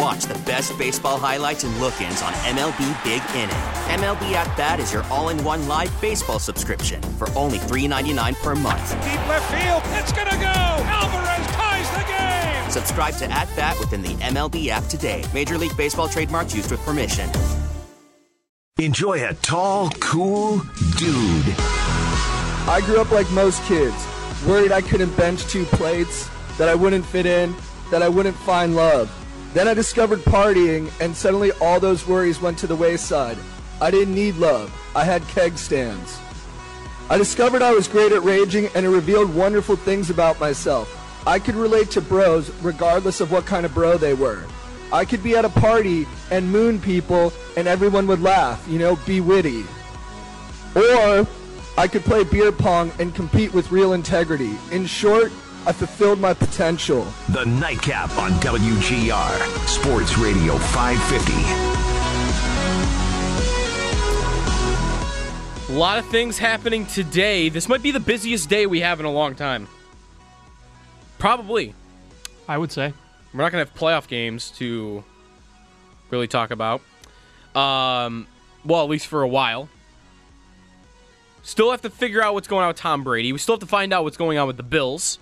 And watch the best baseball highlights and look ins on MLB Big Inning. MLB At Bat is your all in one live baseball subscription for only $3.99 per month. Deep left field, it's going to go. Alvarez ties the game. Subscribe to At Bat within the MLB app today. Major League Baseball trademarks used with permission. Enjoy a tall, cool dude. I grew up like most kids, worried I couldn't bench two plates, that I wouldn't fit in, that I wouldn't find love. Then I discovered partying, and suddenly all those worries went to the wayside. I didn't need love, I had keg stands. I discovered I was great at raging, and it revealed wonderful things about myself. I could relate to bros regardless of what kind of bro they were. I could be at a party and moon people and everyone would laugh, you know, be witty. Or I could play beer pong and compete with real integrity. In short, I fulfilled my potential. The Nightcap on WGR, Sports Radio 550. A lot of things happening today. This might be the busiest day we have in a long time. Probably. I would say. We're not going to have playoff games to really talk about. Um, well, at least for a while. Still have to figure out what's going on with Tom Brady. We still have to find out what's going on with the Bills.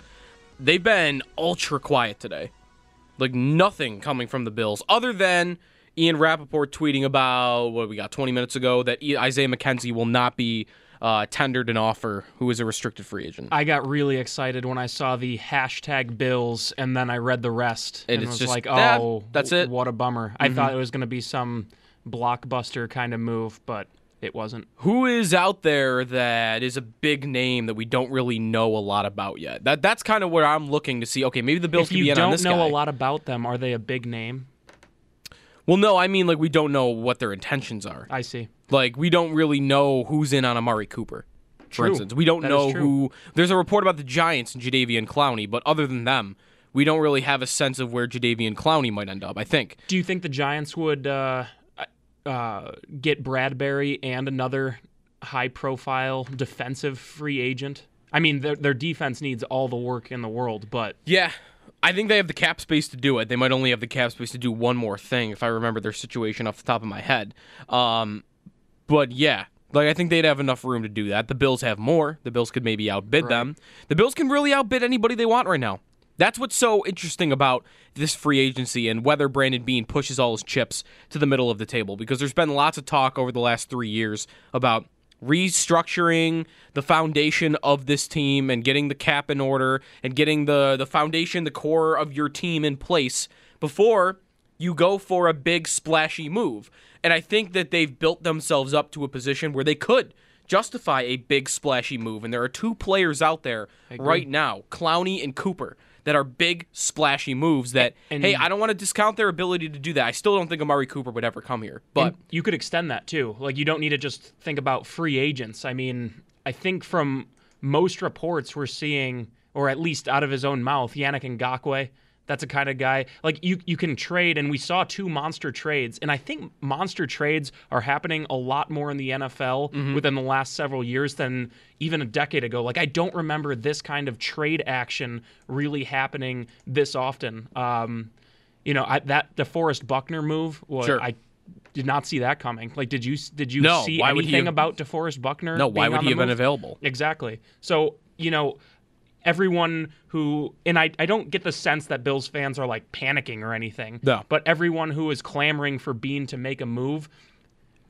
They've been ultra quiet today. Like nothing coming from the Bills other than Ian Rapoport tweeting about what we got 20 minutes ago that Isaiah McKenzie will not be uh, tendered an offer who is a restricted free agent. I got really excited when I saw the hashtag Bills and then I read the rest and, and it's was just like, oh, that's it. What a bummer. I thought it was going to be some blockbuster kind of move, but it wasn't. Who is out there that is a big name that we don't really know a lot about yet? That that's kind of where I'm looking to see. Okay, maybe the Bills if you be in on don't this know guy. a lot about them, are they a big name? Well, no, I mean like we don't know what their intentions are. I see. Like we don't really know who's in on Amari Cooper. For True. instance, we don't That know who. There's a report about the Giants and Jadeveon Clowney, but other than them, we don't really have a sense of where Jadeveon Clowney might end up. I think. Do you think the Giants would uh, uh, get Bradberry and another high-profile defensive free agent? I mean, their their defense needs all the work in the world, but Yeah, I think they have the cap space to do it. They might only have the cap space to do one more thing, if I remember their situation off the top of my head. Um, but yeah, like I think they'd have enough room to do that. The Bills have more. The Bills could maybe outbid them. The Bills can really outbid anybody they want right now. That's what's so interesting about this free agency and whether Brandon Beane pushes all his chips to the middle of the table because there's been lots of talk over the last three years about restructuring the foundation of this team and getting the cap in order and getting the the foundation, the core of your team in place before you go for a big splashy move. And I think that they've built themselves up to a position where they could justify a big splashy move. And there are two players out there right now, Clowney and Cooper, that are big splashy moves that And- hey, I don't want to discount their ability to do that. I still don't think Amari Cooper would ever come here. But you could extend that too. Like you don't need to just think about free agents. I mean, I think from most reports we're seeing, or at least out of his own mouth, Yannick Ngakoue. That's a kind of guy like you. You can trade, and we saw two monster trades, and I think monster trades are happening a lot more in the NFL Mm-hmm. within the last several years than even a decade ago. Like I don't remember this kind of trade action really happening this often. Um, you know, I, that DeForest Buckner move was Sure. I did not see that coming. Like, did you did you No, see why would he anything have- about DeForest Buckner? no, why would he the have been available? Exactly. So you know, everyone who and I I don't get the sense that Bills fans are like panicking or anything. No. But everyone who is clamoring for Beane to make a move.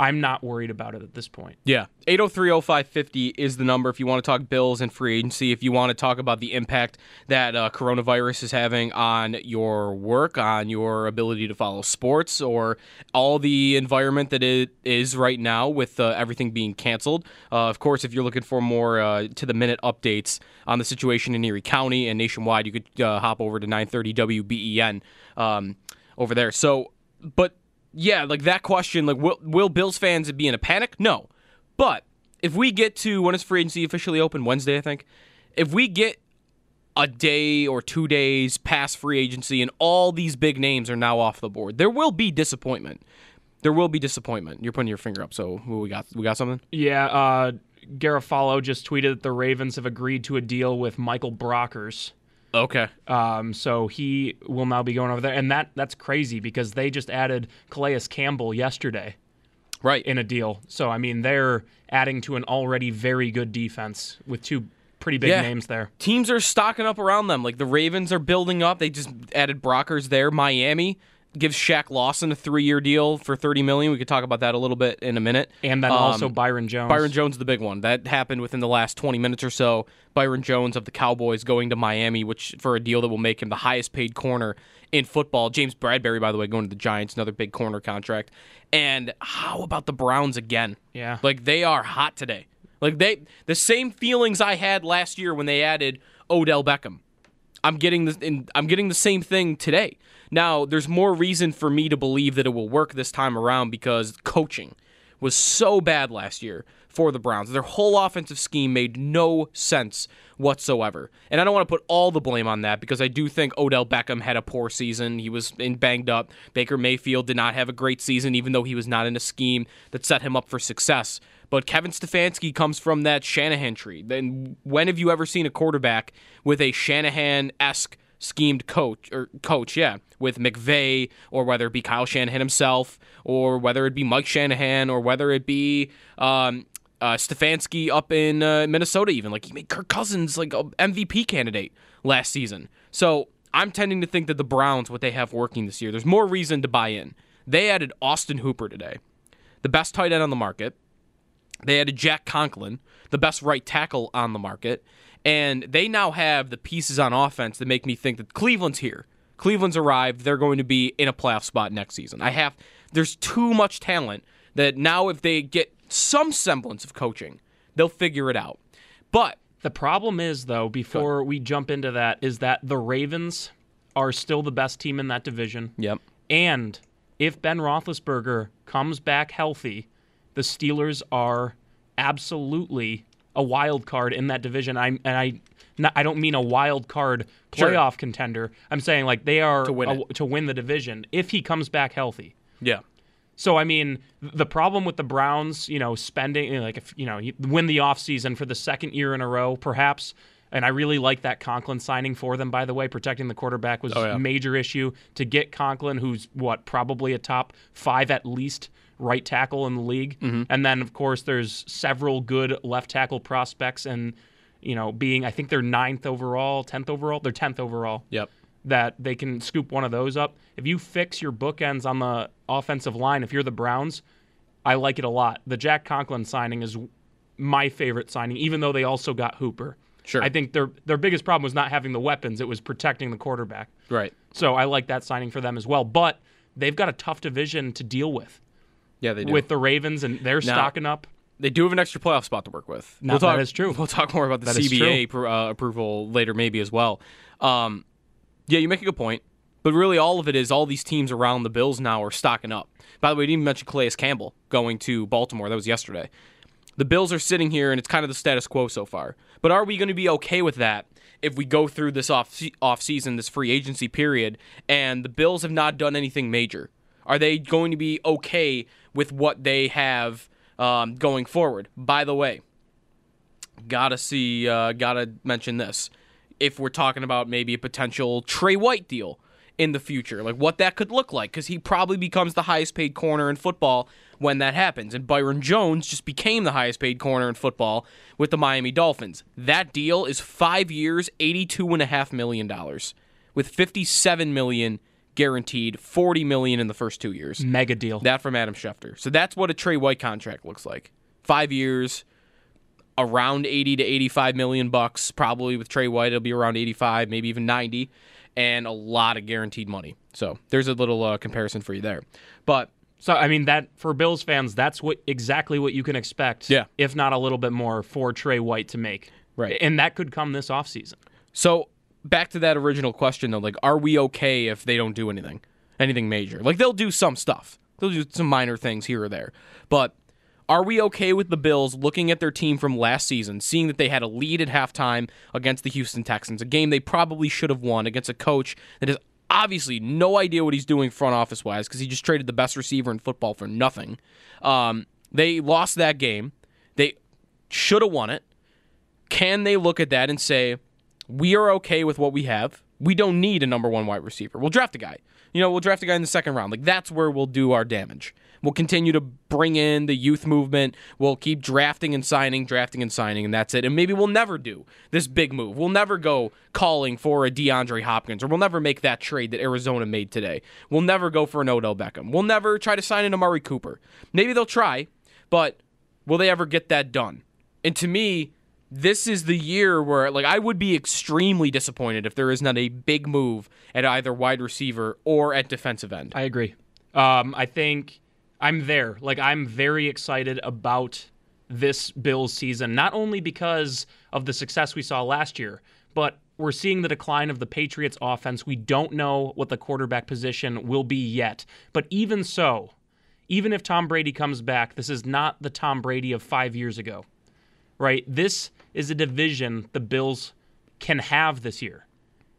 I'm not worried about it at this point. Yeah. 8030550 is the number if you want to talk bills and free agency. If you want to talk about the impact that uh, coronavirus is having on your work, on your ability to follow sports, or all the environment that it is right now with uh, everything being canceled. Uh, of course, if you're looking for more uh, to the minute updates on the situation in Erie County and nationwide, you could uh, hop over to 930 WBEN um, over there. So, but yeah, like that question, like will, will Bills fans be in a panic? No. But if we get to when is free agency officially open? Wednesday, I think. If we get a day or two days past free agency and all these big names are now off the board, there will be disappointment. There will be disappointment. You're putting your finger up, so we got we got something. Yeah, uh, Garafolo just tweeted that the Ravens have agreed to a deal with Michael Brockers. Okay. Um, so he will now be going over there, and that that's crazy because they just added Calais Campbell yesterday Right. in a deal. So I mean, they're adding to an already very good defense with two pretty big Yeah. names there. teams are stocking up around them. Like the Ravens are building up. They just added Brockers there. Miami gives Shaq Lawson a three-year deal for thirty million. We could talk about that a little bit in a minute. And then Um, also Byron Jones. Byron Jones, is the big one that happened within the last twenty minutes or so. Byron Jones of the Cowboys going to Miami, which for a deal that will make him the highest-paid corner in football. James Bradberry, by the way, going to the Giants, another big corner contract. And how about the Browns again? Yeah. Like they are hot today. Like they the same feelings I had last year when they added Odell Beckham. I'm getting the I'm getting the same thing today. Now, there's more reason for me to believe that it will work this time around because coaching was so bad last year for the Browns. Their whole offensive scheme made no sense whatsoever. And I don't want to put all the blame on that because I do think Odell Beckham had a poor season. He was in banged up. Baker Mayfield did not have a great season even though he was not in a scheme that set him up for success. But Kevin Stefanski comes from that Shanahan tree. Then when have you ever seen a quarterback with a Shanahan-esque schemed coach or coach, yeah, with McVay or whether it be Kyle Shanahan himself or whether it be Mike Shanahan or whether it be um, uh, Stefanski up in uh, Minnesota, even like he made Kirk Cousins like a MVP candidate last season. So I'm tending to think that the Browns, what they have working this year, there's more reason to buy in. They added Austin Hooper today, the best tight end on the market. They added Jack Conklin, the best right tackle on the market, and they now have the pieces on offense that make me think that Cleveland's here. Cleveland's arrived. They're going to be in a playoff spot next season. I have there's too much talent that now if they get some semblance of coaching, they'll figure it out. But The problem is, though, before we jump into that, is that the Ravens are still the best team in that division. yep. And if Ben Roethlisberger comes back healthy, the Steelers are absolutely a wild card in that division. I'm and I, not, I don't mean a wild card Sure. playoff contender. I'm saying like they are To win a- to win the division if he comes back healthy. Yeah. So I mean, the problem with the Browns, you know, spending you know, like if you know you win the offseason for the second year in a row, perhaps. And I really like that Conklin signing for them. By the way, protecting the quarterback was Oh, yeah. a major issue to get Conklin, who's what probably a top five at least right tackle in the league. Mm-hmm. And then of course there's several good left tackle prospects, and you know, being I think they're ninth overall, tenth overall, they're tenth overall Yep. that they can scoop one of those up. If you fix your bookends on the offensive line, if you're the Browns, I like it a lot. The Jack Conklin signing is my favorite signing, even though they also got Hooper. Sure. I think their their biggest problem was not having the weapons; it was protecting the quarterback. Right. So I like that signing for them as well. But they've got a tough division to deal with Yeah, they do. with the Ravens, and they're Now- stocking up. they do have an extra playoff spot to work with. No, we'll talk, that is true. We'll talk more about the That CBA appro- uh, approval later, maybe as well. Um, yeah, you make a good point. But really, all of it is all these teams around the Bills now are stocking up. By the way, you didn't even mention Calais Campbell going to Baltimore. That was yesterday. The Bills are sitting here, and it's kind of the status quo so far. But are we going to be okay with that if we go through this off off season, this free agency period, and the Bills have not done anything major? Are they going to be okay with what they have um, going forward? By the way, gotta see, uh, gotta mention this. If we're talking about maybe a potential Tre White deal in the future, like what that could look like, because he probably becomes the highest paid corner in football when that happens. And Byron Jones just became the highest paid corner in football with the Miami Dolphins. That deal is five years, $82.5 million, with $57 million guaranteed, 40 million in the first two years. Mega deal. That from Adam Schefter. So that's what a Tre White contract looks like. Five years, around 80 to 85 million bucks. Probably with Tre White, it'll be around 85, maybe even 90, and a lot of guaranteed money. So there's a little uh, comparison for you there. But So I mean that for Bills fans, that's what exactly what you can expect. Yeah. If not a little bit more for Tre White to make. Right. And that could come this offseason. So back to that original question though, like, are we okay if they don't do anything, anything major? Like they'll do some stuff, they'll do some minor things here or there, but are we okay with the Bills looking at their team from last season, seeing that they had a lead at halftime against the Houston Texans, a game they probably should have won against a coach that has obviously no idea what he's doing front office wise because he just traded the best receiver in football for nothing. Um, they lost that game. They should have won it. Can they look at that and say, we are okay with what we have. We don't need a number one wide receiver. We'll draft a guy. You know, we'll draft a guy in the second round. Like that's where we'll do our damage. We'll continue to bring in the youth movement. We'll keep drafting and signing, drafting and signing, and that's it. And maybe we'll never do this big move. We'll never go calling for a DeAndre Hopkins, or we'll never make that trade that Arizona made today. We'll never go for an Odell Beckham. We'll never try to sign an Amari Cooper. Maybe they'll try, but will they ever get that done? And to me, this is the year where like I would be extremely disappointed if there is not a big move at either wide receiver or at defensive end. I agree. Um, I think I'm there. Like I'm very excited about this Bills season, not only because of the success we saw last year, but we're seeing the decline of the Patriots offense. We don't know what the quarterback position will be yet. But even so, even if Tom Brady comes back, this is not the Tom Brady of 5 years ago. Right? This is a division the Bills can have this year.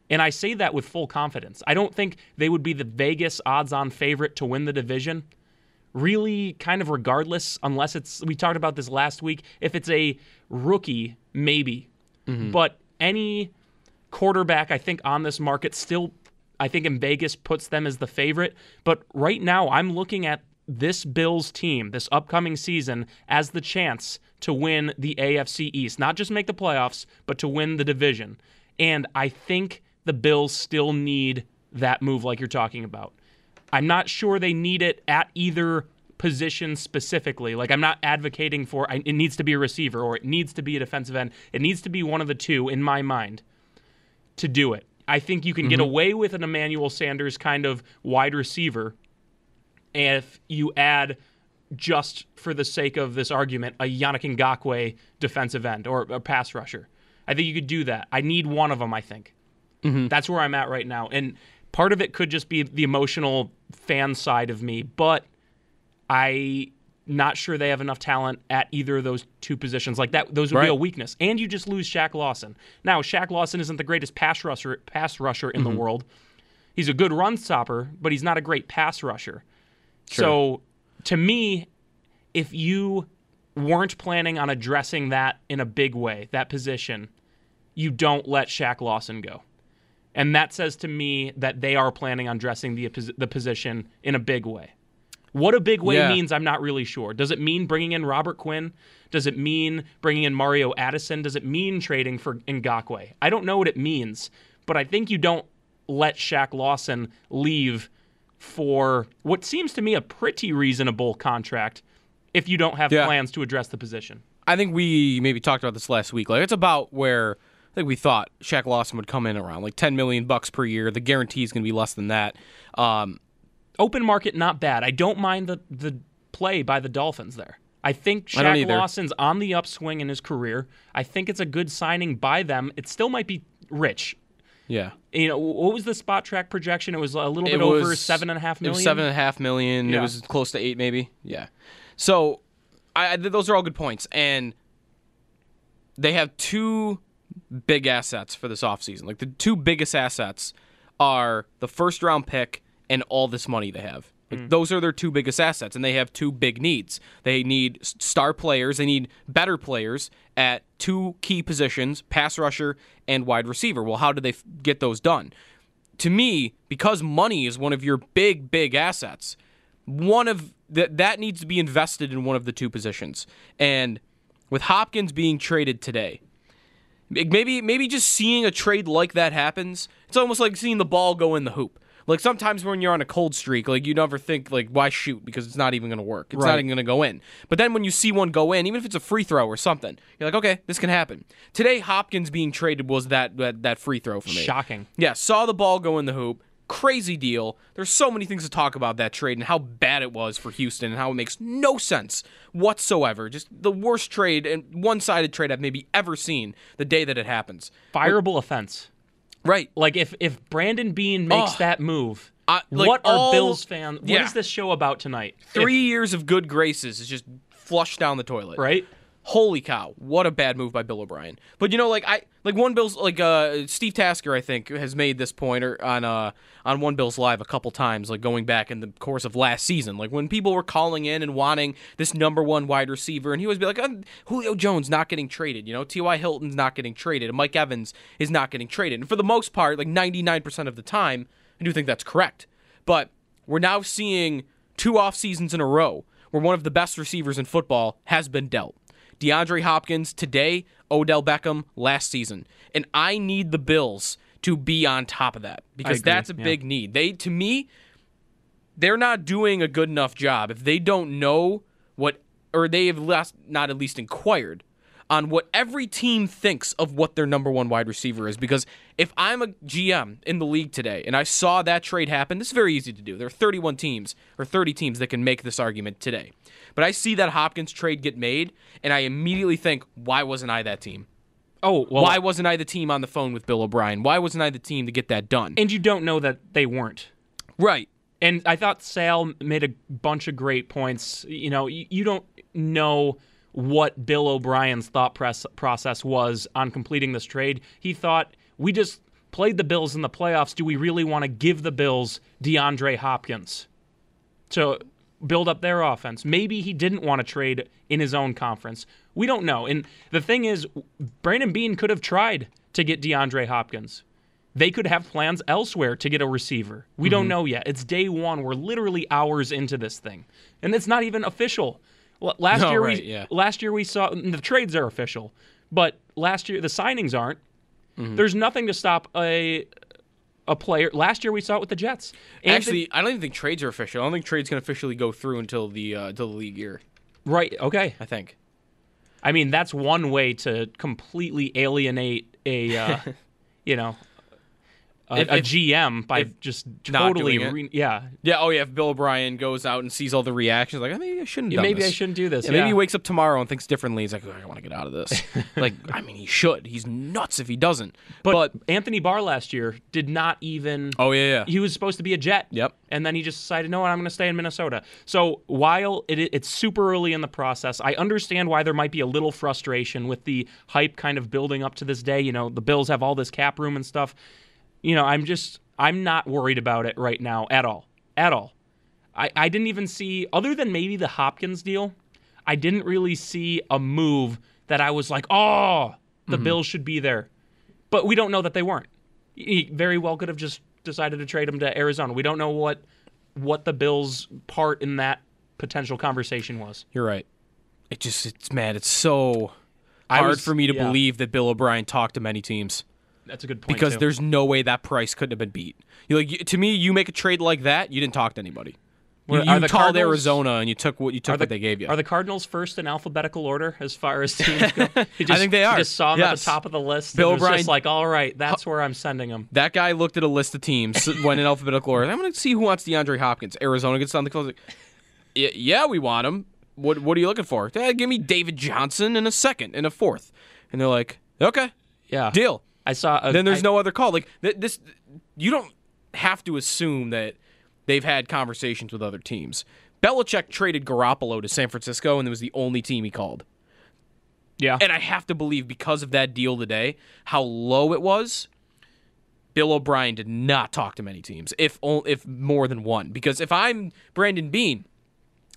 And I say that with full confidence. I don't think they would be the Vegas odds on favorite to win the division. Really, kind of regardless, unless it's, we talked about this last week, if it's a rookie, maybe. Mm-hmm. But any quarterback, I think, on this market still, I think in Vegas puts them as the favorite. But right now, I'm looking at this Bills team, this upcoming season, as the chance to win the AFC East. Not just make the playoffs, but to win the division. And I think the Bills still need that move, like you're talking about. I'm not sure they need it at either position specifically. Like, I'm not advocating for I- it needs to be a receiver or it needs to be a defensive end. It needs to be one of the two, in my mind, to do it. I think you can get mm-hmm. away with an Emmanuel Sanders kind of wide receiver if you add just for the sake of this argument a Yannick Ngakoue defensive end or a pass rusher. I think you could do that. I need one of them. I think mm-hmm. that's where I'm at right now, and part of it could just be the emotional fan side of me, but I not sure they have enough talent at either of those two positions. Like that, those would be a weakness. And you just lose Shaq Lawson. Now, Shaq Lawson isn't the greatest pass rusher pass rusher in the mm-hmm. world. He's a good run stopper, but he's not a great pass rusher. So, to me, if you weren't planning on addressing that in a big way, that position, you don't let Shaq Lawson go. And that says to me that they are planning on addressing the, the position in a big way. What a big way Yeah. means, I'm not really sure. Does it mean bringing in Robert Quinn? Does it mean bringing in Mario Addison? Does it mean trading for Ngakoue? I don't know what it means, but I think you don't let Shaq Lawson leave for what seems to me a pretty reasonable contract if you don't have Yeah. plans to address the position. I think we maybe talked about this last week. Like it's about where I think we thought Shaq Lawson would come in around like 10 million bucks per year. The guarantee is going to be less than that. Um, Open market, not bad. I don't mind the, the play by the Dolphins there. I think I Shaq either. Lawson's on the upswing in his career. I think it's a good signing by them. It still might be rich. Yeah, You know, what was the Spotrac projection? It was a little it bit was over seven and a half It was seven and a half million. It was close to eight, maybe. Yeah. So, I, I those are all good points, and they have two big assets for this offseason. Like the two biggest assets are the first round pick and all this money they have. Like, hmm. Those are their two biggest assets, and they have two big needs. They need star players. They need better players at two key positions: pass rusher and wide receiver. Well, how do they f- get those done? to me, because money is one of your big, big assets, one of that that needs to be invested in one of the two positions. And with Hopkins being traded today, maybe maybe just seeing a trade like that happens, it's almost like seeing the ball go in the hoop. Like sometimes when you're on a cold streak, like you never think like why shoot because it's not even going to work. It's not even going to go in. But then when you see one go in, even if it's a free throw or something, you're like, okay, this can happen. Today, Hopkins being traded was that that, that free throw for me. Shocking. Yeah, saw the ball go in the hoop. Crazy deal. There's so many things to talk about that trade and how bad it was for Houston and how it makes no sense whatsoever. Just the worst trade and one-sided trade I've maybe ever seen the day that it happens. Fireable offense. Right. Like if if Brandon Beane makes Oh. that move, I- like what all- are Bills fans? What is yeah. this show about tonight? Three years of good graces is just flushed down the toilet. Right? Holy cow! What a bad move by Bill O'Brien. But you know, like I like one Bill's like uh Steve Tasker, I think, has made this point or on uh on one Bill's live a couple times, like going back in the course of last season, like when people were calling in and wanting this number one wide receiver, and he always be like, "Uh, Julio Jones not getting traded, you know, T.Y. Hilton's not getting traded, and Mike Evans is not getting traded, and for the most part, like ninety nine percent of the time, I do think that's correct. But we're now seeing two off seasons in a row where one of the best receivers in football has been dealt. DeAndre Hopkins today, Odell Beckham last season. And I need the Bills to be on top of that because that's a yeah. big need. They to me they're not doing a good enough job if they don't know what or they have last, not at least inquired on what every team thinks of what their number one wide receiver is. Because if I'm a GM in the league today and I saw that trade happen, this is very easy to do. There are 31 teams or 30 teams that can make this argument today. But I see that Hopkins trade get made, and I immediately think, why wasn't I that team? Oh, well, Why wasn't I the team on the phone with Bill O'Brien? Why wasn't I the team to get that done? and you don't know that they weren't. right. And I thought Sal made a bunch of great points. You know, you, you don't know what Bill O'Brien's thought press, process was on completing this trade. He thought, we just played the Bills in the playoffs. Do we really want to give the Bills DeAndre Hopkins to build up their offense? Maybe he didn't want to trade in his own conference. We don't know. And the thing is, Brandon Beane could have tried to get DeAndre Hopkins. They could have plans elsewhere to get a receiver. We don't Mm-hmm. know yet. It's day one. We're literally hours into this thing, and it's not even official. Last year, right, we yeah. last year we saw the trades are official, but last year the signings aren't. Mm-hmm. There's nothing to stop a a player. Last year we saw it with the Jets. Anthony- Actually, I don't even think trades are official. I don't think trades can officially go through until the uh, until the league year. right? Okay. I think. I mean, that's one way to completely alienate a, uh, you know, a, If- a if- GM by if just totally, re- yeah. Yeah. Oh yeah. If Bill O'Brien goes out and sees all the reactions, like "Oh, maybe I shouldn't. Yeah, maybe I shouldn't do this. Yeah, Maybe he wakes up tomorrow and thinks differently. He's like, "Oh, I want to get out of this. like, I mean, he should. He's nuts if he doesn't. But, But, Anthony Barr last year did not even. oh yeah, yeah. He was supposed to be a Jet. Yep. And then he just decided, no, I'm going to stay in Minnesota. So while it, it's super early in the process, I understand why there might be a little frustration with the hype kind of building up to this day. You know, the Bills have all this cap room and stuff. You know, I'm just, I'm not worried about it right now at all. At all. I, I didn't even see, other than maybe the Hopkins deal, I didn't really see a move that I was like, oh, the mm-hmm. Bills should be there. But we don't know that they weren't. He very well could have just decided to trade him to Arizona. We don't know what what the Bills' part in that potential conversation was. You're right. It just, it's man, it's so hard was- for me to yeah. believe that Bill O'Brien talked to many teams That's a good point. because too. there's no way that price couldn't have been beat. You like to me, you make a trade like that, you didn't talk to anybody. You, Well, you the called Cardinals- Arizona and you took what you took the, what they gave you. Are the Cardinals first in alphabetical order as far as teams go? Just, think they he are. just saw him at the top of the list. Bill O'Brien- just like, all right, that's where I'm sending him. That guy looked at a list of teams, went in alphabetical order. I'm going to see who wants DeAndre Hopkins. Arizona gets on the close. Like, yeah, we want him. What What are you looking for? "Eh, give me David Johnson in a second, in a fourth. And they're like, okay, Yeah, deal. I saw. A, then there's I- no other call. Like th- this, you don't have to assume that they've had conversations with other teams. Belichick traded Garoppolo to San Francisco, and it was the only team he called. Yeah, And I have to believe because of that deal today, how low it was. Bill O'Brien did not talk to many teams, if o- if more than one. Because if I'm Brandon Beane,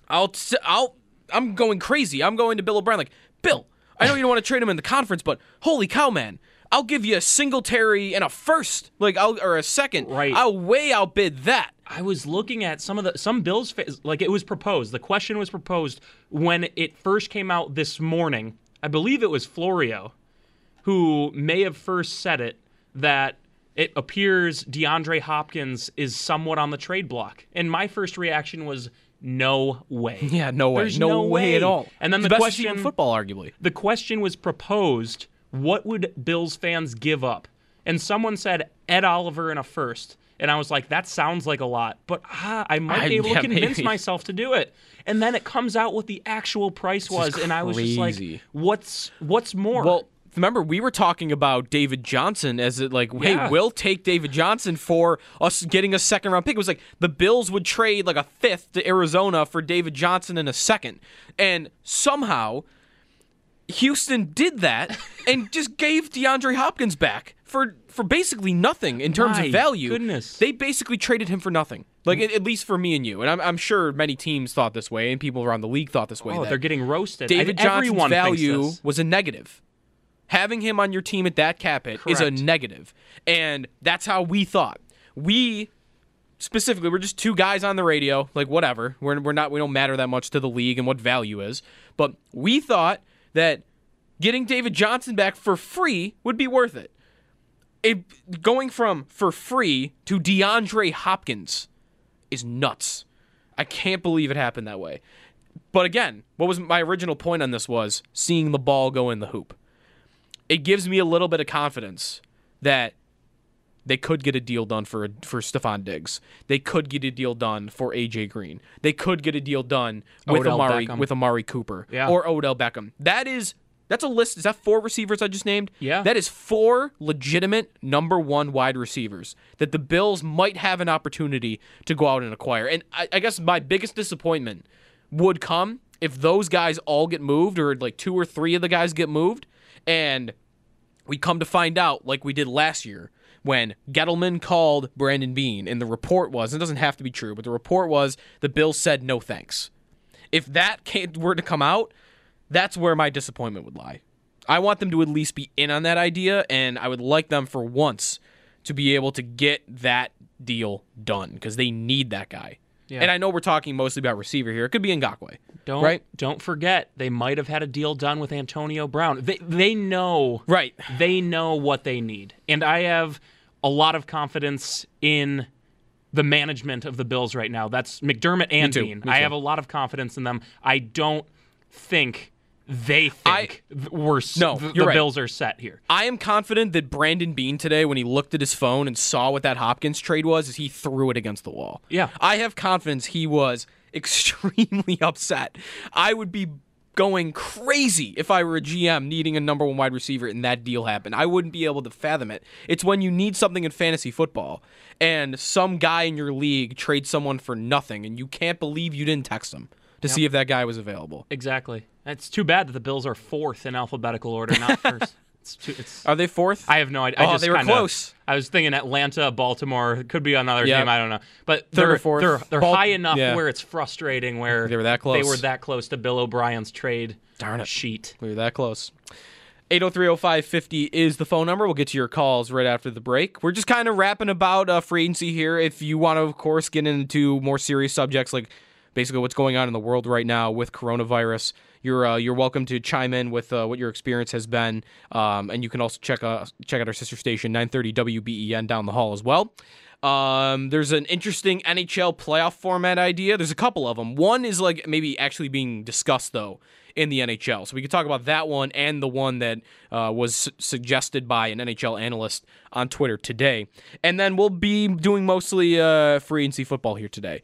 I'll t- I'll I'm going crazy. I'm going to Bill O'Brien like Bill. I know you don't want to trade him in the conference, but holy cow, man! I'll give you a Singletary and a first, like I'll or a second. Right. I'll way outbid that. I was looking at some of the some Bills like it was proposed. The question was proposed when it first came out this morning. I believe it was Florio who may have first said it that it appears DeAndre Hopkins is somewhat on the trade block. And my first reaction was no way. Yeah, no way. There's no, no way. way. at all. And then the best question- in football, arguably. The question was proposed, what would Bills fans give up? And someone said Ed Oliver in a first. And I was like, that sounds like a lot, but ah, I might I- be able yeah, to convince maybe. myself to do it. And then it comes out what the actual price was, and I was just like, what's what's more? Well, remember we were talking about David Johnson as it like, hey, Yeah. we'll take David Johnson for us getting a second round pick. It was like the Bills would trade like a fifth to Arizona for David Johnson in a second, and somehow Houston did that and just gave DeAndre Hopkins back for for basically nothing in terms My of value. goodness. They basically traded him for nothing. Like mm. at, at least for me and you, and I'm, I'm sure many teams thought this way, and people around the league thought this way. oh, that they're getting roasted. I- David Johnson's everyone value was a negative. Having him on your team at that cap hit is a And that's how we thought. We specifically we're just two guys on the radio, like whatever. We're we're not we don't matter that much to the league and what value is. But we thought that getting David Johnson back for free would be worth it. It going from for free to DeAndre Hopkins is nuts. I can't believe it happened that way. But again, what was my original point on this was seeing the ball go in the hoop. It gives me a little bit of confidence that they could get a deal done for for Stefon Diggs. They could get a deal done for AJ Green. They could get a deal done with Odell Amari Beckham. with Amari Cooper Yeah. or Odell Beckham. That is that's a list. Is that four receivers I just named? Yeah. That is four legitimate number one wide receivers that the Bills might have an opportunity to go out and acquire. And I, I guess my biggest disappointment would come if those guys all get moved or like two or three of the guys get moved and we come to find out, like we did last year, when Gettleman called Brandon Beane, and the report was, it doesn't have to be true, but the report was the Bills said no thanks. If that were to come out, that's where my disappointment would lie. I want them to at least be in on that idea, and I would like them for once to be able to get that deal done because they need that guy. Yeah. And I know we're talking mostly about receiver here. It could be Ngakoue. Don't right? don't forget they might have had a deal done with Antonio Brown. They they know Right. They know what they need. And I have a lot of confidence in the management of the Bills right now. That's McDermott and too. Beane. Me I have a lot of confidence in them. I don't think they think th- we're No, th- the right. Bills are set here. I am confident that Brandon Beane today, when he looked at his phone and saw what that Hopkins trade was, is he threw it against the wall. Yeah. I have confidence he was extremely upset. I would be going crazy if I were a GM needing a number one wide receiver and that deal happened. I wouldn't be able to fathom it. It's when you need something in fantasy football and some guy in your league trades someone for nothing and you can't believe you didn't text him to see if that guy was available. Exactly. It's too bad that the Bills are fourth in alphabetical order, not first. It's it's Are they fourth? I have no idea. Oh, they were kinda- close. I was thinking Atlanta, Baltimore. It could be another Yep. team. I don't know. But Third or they're fourth. they're, they're Bal- high enough yeah. where it's frustrating. Where They were that close. They were that close to Bill O'Brien's trade. Darn it. Sheet. We were that close. 8030550 is the phone number. We'll get to your calls right after the break. We're just kind of wrapping about uh, free agency here. If you want to, of course, get into more serious subjects like basically what's going on in the world right now with coronavirus, you're uh, you're welcome to chime in with uh, what your experience has been, um, and you can also check uh, check out our sister station 930 WBEN down the hall as well. Um, there's an interesting NHL playoff format idea. There's a couple of them. One is like maybe actually being discussed though in the NHL. So we could talk about that one and the one that uh, was su- suggested by an NHL analyst on Twitter today. And then we'll be doing mostly uh, free agency football here today.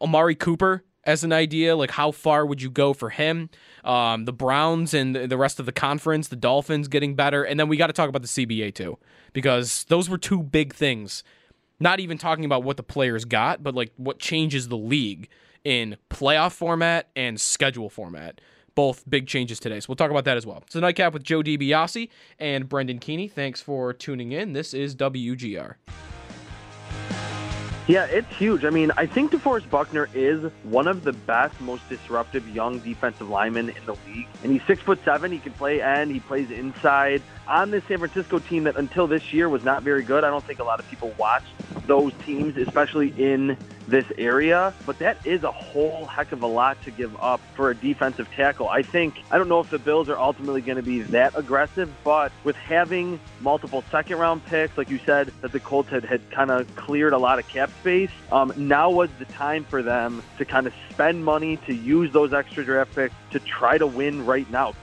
Amari Cooper as an idea, like how far would you go for him? Um, the Browns and the rest of the conference, the Dolphins getting better, and then we got to talk about the CBA too, because those were two big things. Not even talking about what the players got, but like what changes the league in playoff format and schedule format. Both big changes today. So we'll talk about that as well. So nightcap with Joe DiBiase and Brendan Keeney. Thanks for tuning in. This is WGR. Yeah, it's huge. I mean, I think DeForest Buckner is one of the best, most disruptive young defensive linemen in the league. And he's six foot seven. He can play end. He plays inside on this San Francisco team that until this year was not very good. I don't think a lot of people watched those teams, especially in this area, but that is a whole heck of a lot to give up for a defensive tackle. I think, I don't know if the Bills are ultimately going to be that aggressive, but with having multiple second round picks, like you said, that the Colts had, had kind of cleared a lot of cap space, um, now was the time for them to kind of spend money to use those extra draft picks to try to win right now.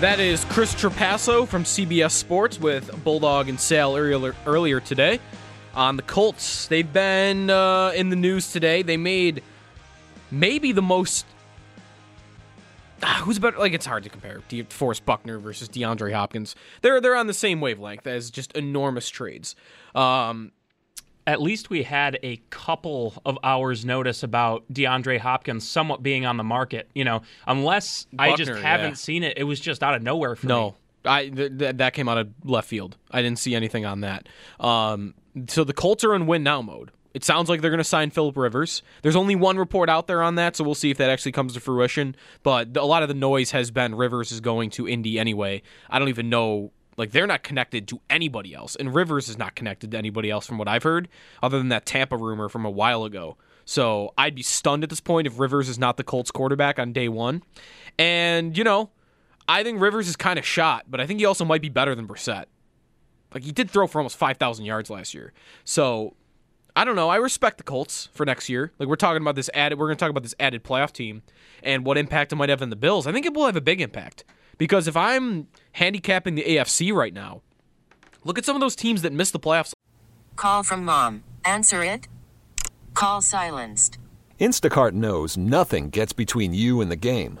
That is Chris Trapasso from CBS Sports with Bulldog and Sal earlier, earlier today on the Colts. They've been uh, in the news today. They made maybe the most. Ah, who's better? Like it's hard to compare. DeForest Buckner versus DeAndre Hopkins. They're they're on the same wavelength as just enormous trades. Um, at least we had a couple of hours notice about DeAndre Hopkins somewhat being on the market. You know, unless Buckner, I just haven't yeah. seen it, it was just out of nowhere for no. me. I th- th- that came out of left field. I didn't see anything on that. Um, so the Colts are in win now mode. It sounds like they're going to sign Philip Rivers. There's only one report out there on that, so we'll see if that actually comes to fruition. But a lot of the noise has been Rivers is going to Indy anyway. I don't even know like they're not connected to anybody else, and Rivers is not connected to anybody else from what I've heard, other than that Tampa rumor from a while ago. So I'd be stunned at this point if Rivers is not the Colts quarterback on day one. And you know, I think Rivers is kind of shot, but I think he also might be better than Brissett. Like he did throw for almost five thousand yards last year. So I don't know. I respect the Colts for next year. Like we're talking about this added. We're going to talk about this added playoff team and what impact it might have on the Bills. I think it will have a big impact. Because if I'm handicapping the AFC right now, look at some of those teams that missed the playoffs. Call from mom. Answer it. Call silenced. Instacart knows nothing gets between you and the game.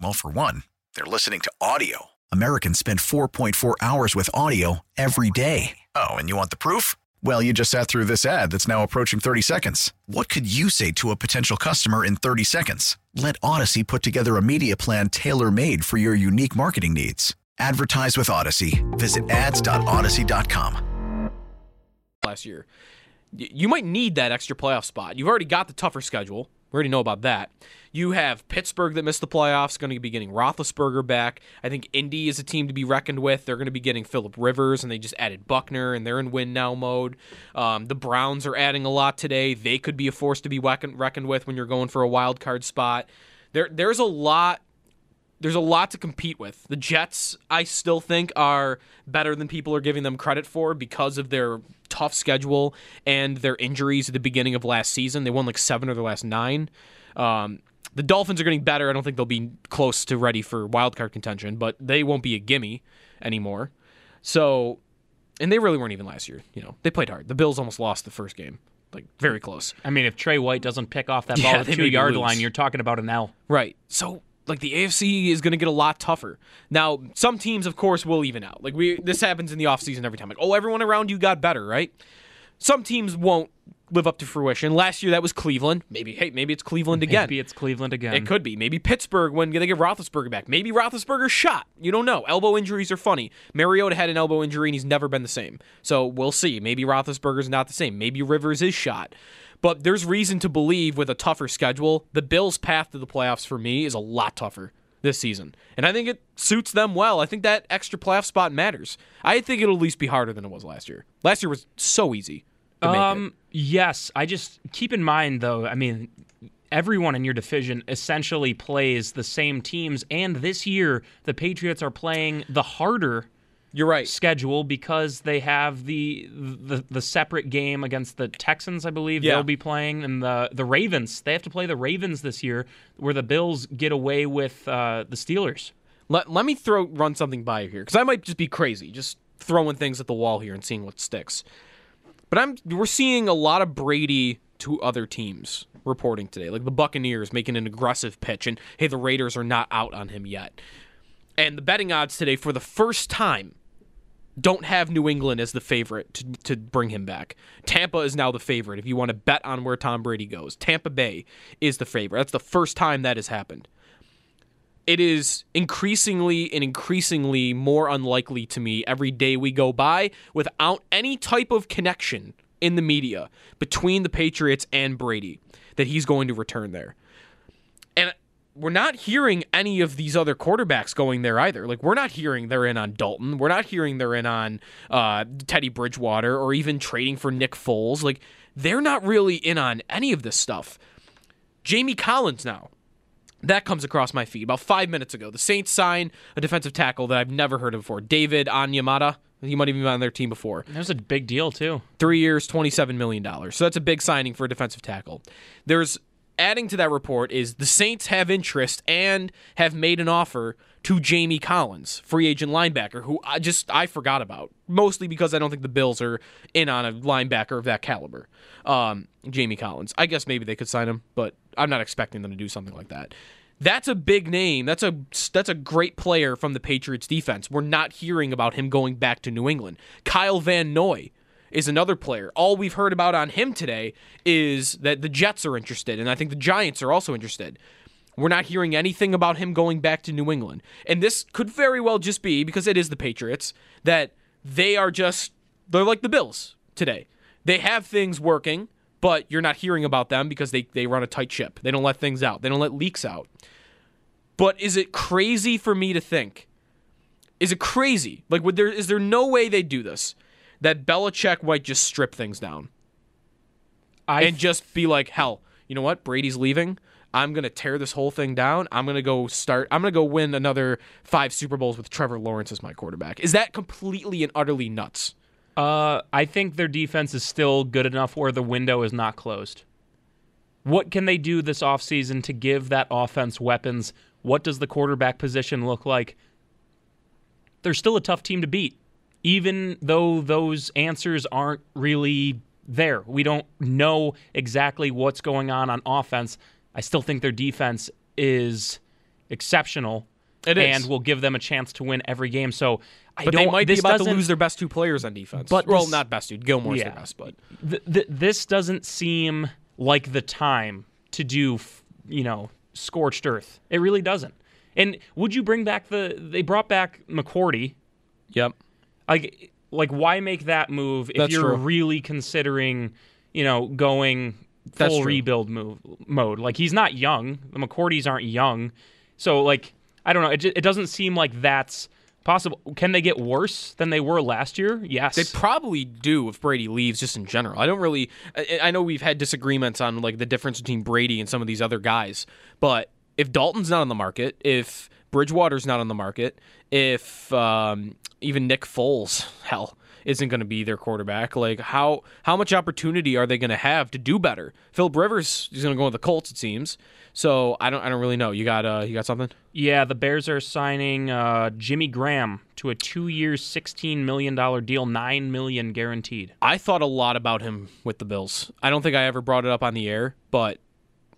Well, for one, they're listening to audio. Americans spend 4.4 hours with audio every day. Oh, and you want the proof? Well, you just sat through this ad that's now approaching 30 seconds. What could you say to a potential customer in 30 seconds? Let Audacy put together a media plan tailor made for your unique marketing needs. Advertise with Audacy. Visit ads.audacy.com. Last year, you might need that extra playoff spot. You've already got the tougher schedule. We already know about that. You have Pittsburgh that missed the playoffs, going to be getting Roethlisberger back. I think Indy is a team to be reckoned with. They're going to be getting Philip Rivers, and they just added Buckner, and they're in win now mode. Um, the Browns are adding a lot today. They could be a force to be reckoned, with when you're going for a wild card spot. There, there's a lot there's a lot to compete with. The Jets, I still think, are better than people are giving them credit for because of their tough schedule and their injuries at the beginning of last season. They won like seven of their last nine. Um, the Dolphins are getting better. I don't think they'll be close to ready for wildcard contention, but they won't be a gimme anymore. So, and they really weren't even last year. You know, they played hard. The Bills almost lost the first game like very close. I mean, if Tre White doesn't pick off that ball yeah, at the two yard line, you're talking about an L. Right. So like the AFC is going to get a lot tougher. Now, some teams of course will even out. Like we this happens in the offseason every time. Like, "Oh, everyone around you got better, right?" Some teams won't live up to fruition. Last year that was Cleveland. Maybe hey, maybe it's Cleveland again. Maybe it's Cleveland again. It could be. Maybe Pittsburgh when they get Roethlisberger back. Maybe Roethlisberger's shot. You don't know. Elbow injuries are funny. Mariota had an elbow injury and he's never been the same. So we'll see. Maybe Roethlisberger's not the same. Maybe Rivers is shot. But there's reason to believe with a tougher schedule, the Bills' path to the playoffs for me is a lot tougher this season. And I think it suits them well. I think that extra playoff spot matters. I think it'll at least be harder than it was last year. Last year was so easy. Um, yes. I just keep in mind though, I mean, everyone in your division essentially plays the same teams and this year the Patriots are playing the harder you're right. Schedule because they have the the the separate game against the Texans, I believe yeah. they'll be playing, and the the Ravens. They have to play the Ravens this year, where the Bills get away with uh, the Steelers. Let let me throw run something by you here because I might just be crazy, just throwing things at the wall here and seeing what sticks. But I'm we're seeing a lot of Brady to other teams reporting today, like the Buccaneers making an aggressive pitch, and hey, the Raiders are not out on him yet. And the betting odds today, for the first time don't have New England as the favorite to, to bring him back. Tampa is now the favorite if you want to bet on where Tom Brady goes. Tampa Bay is the favorite. That's the first time that has happened. It is increasingly and increasingly more unlikely to me every day we go by without any type of connection in the media between the Patriots and Brady that he's going to return there. We're not hearing any of these other quarterbacks going there either. Like we're not hearing they're in on Dalton. We're not hearing they're in on uh, Teddy Bridgewater or even trading for Nick Foles. Like they're not really in on any of this stuff. Jamie Collins now. That comes across my feed about five minutes ago. The Saints sign a defensive tackle that I've never heard of before, David Onyemata. He might have been on their team before. That was a big deal too. Three years, twenty-seven million dollars. So that's a big signing for a defensive tackle. There's adding to that report is the Saints have interest and have made an offer to Jamie Collins, free agent linebacker, who I just I forgot about, mostly because I don't think the Bills are in on a linebacker of that caliber. Um, Jamie Collins. I guess maybe they could sign him, but I'm not expecting them to do something like that. That's a big name. That's a that's a great player from the Patriots defense. We're not hearing about him going back to New England. Kyle Van Noy is another player. All we've heard about on him today is that the Jets are interested, and I think the Giants are also interested. We're not hearing anything about him going back to New England. And this could very well just be because it is the Patriots that they are just they're like the Bills today. They have things working, but you're not hearing about them because they, they run a tight ship. They don't let things out. They don't let leaks out. But is it crazy for me to think? Is it crazy? Like would there is there no way they do this? That Belichick might just strip things down. I and just be like, hell, you know what? Brady's leaving. I'm gonna tear this whole thing down. I'm gonna go start. I'm gonna go win another five Super Bowls with Trevor Lawrence as my quarterback. Is that completely and utterly nuts? Uh, I think their defense is still good enough where the window is not closed. What can they do this offseason to give that offense weapons? What does the quarterback position look like? They're still a tough team to beat, even though those answers aren't really there. We don't know exactly what's going on on offense. I still think their defense is exceptional It is. and will give them a chance to win every game. So I But don't. they might be about to lose their best two players on defense. But well, this- not best dude. Gilmore's Yeah. their best, but th- th- this doesn't seem like the time to do, f- you know, scorched earth. It really doesn't. And would you bring back the? They brought back McCourty. Yep. Like, like why make that move if That's you're true. really considering, you know, going full rebuild move mode? Like he's not young. The McCourtys aren't young. So like, I don't know. It, ju- it doesn't seem like that's possible. Can they get worse than they were last year? Yes. They probably do if Brady leaves, just in general. I don't really. I, I know we've had disagreements on like the difference between Brady and some of these other guys, but if Dalton's not on the market, if Bridgewater's not on the market, if um, even Nick Foles, hell, isn't going to be their quarterback, like how how much opportunity are they going to have to do better? Philip Rivers is going to go with the Colts, it seems. So I don't I don't really know. You got uh you got something? Yeah, the Bears are signing uh, Jimmy Graham to a two-year, sixteen million dollar deal, nine million guaranteed. I thought a lot about him with the Bills. I don't think I ever brought it up on the air, but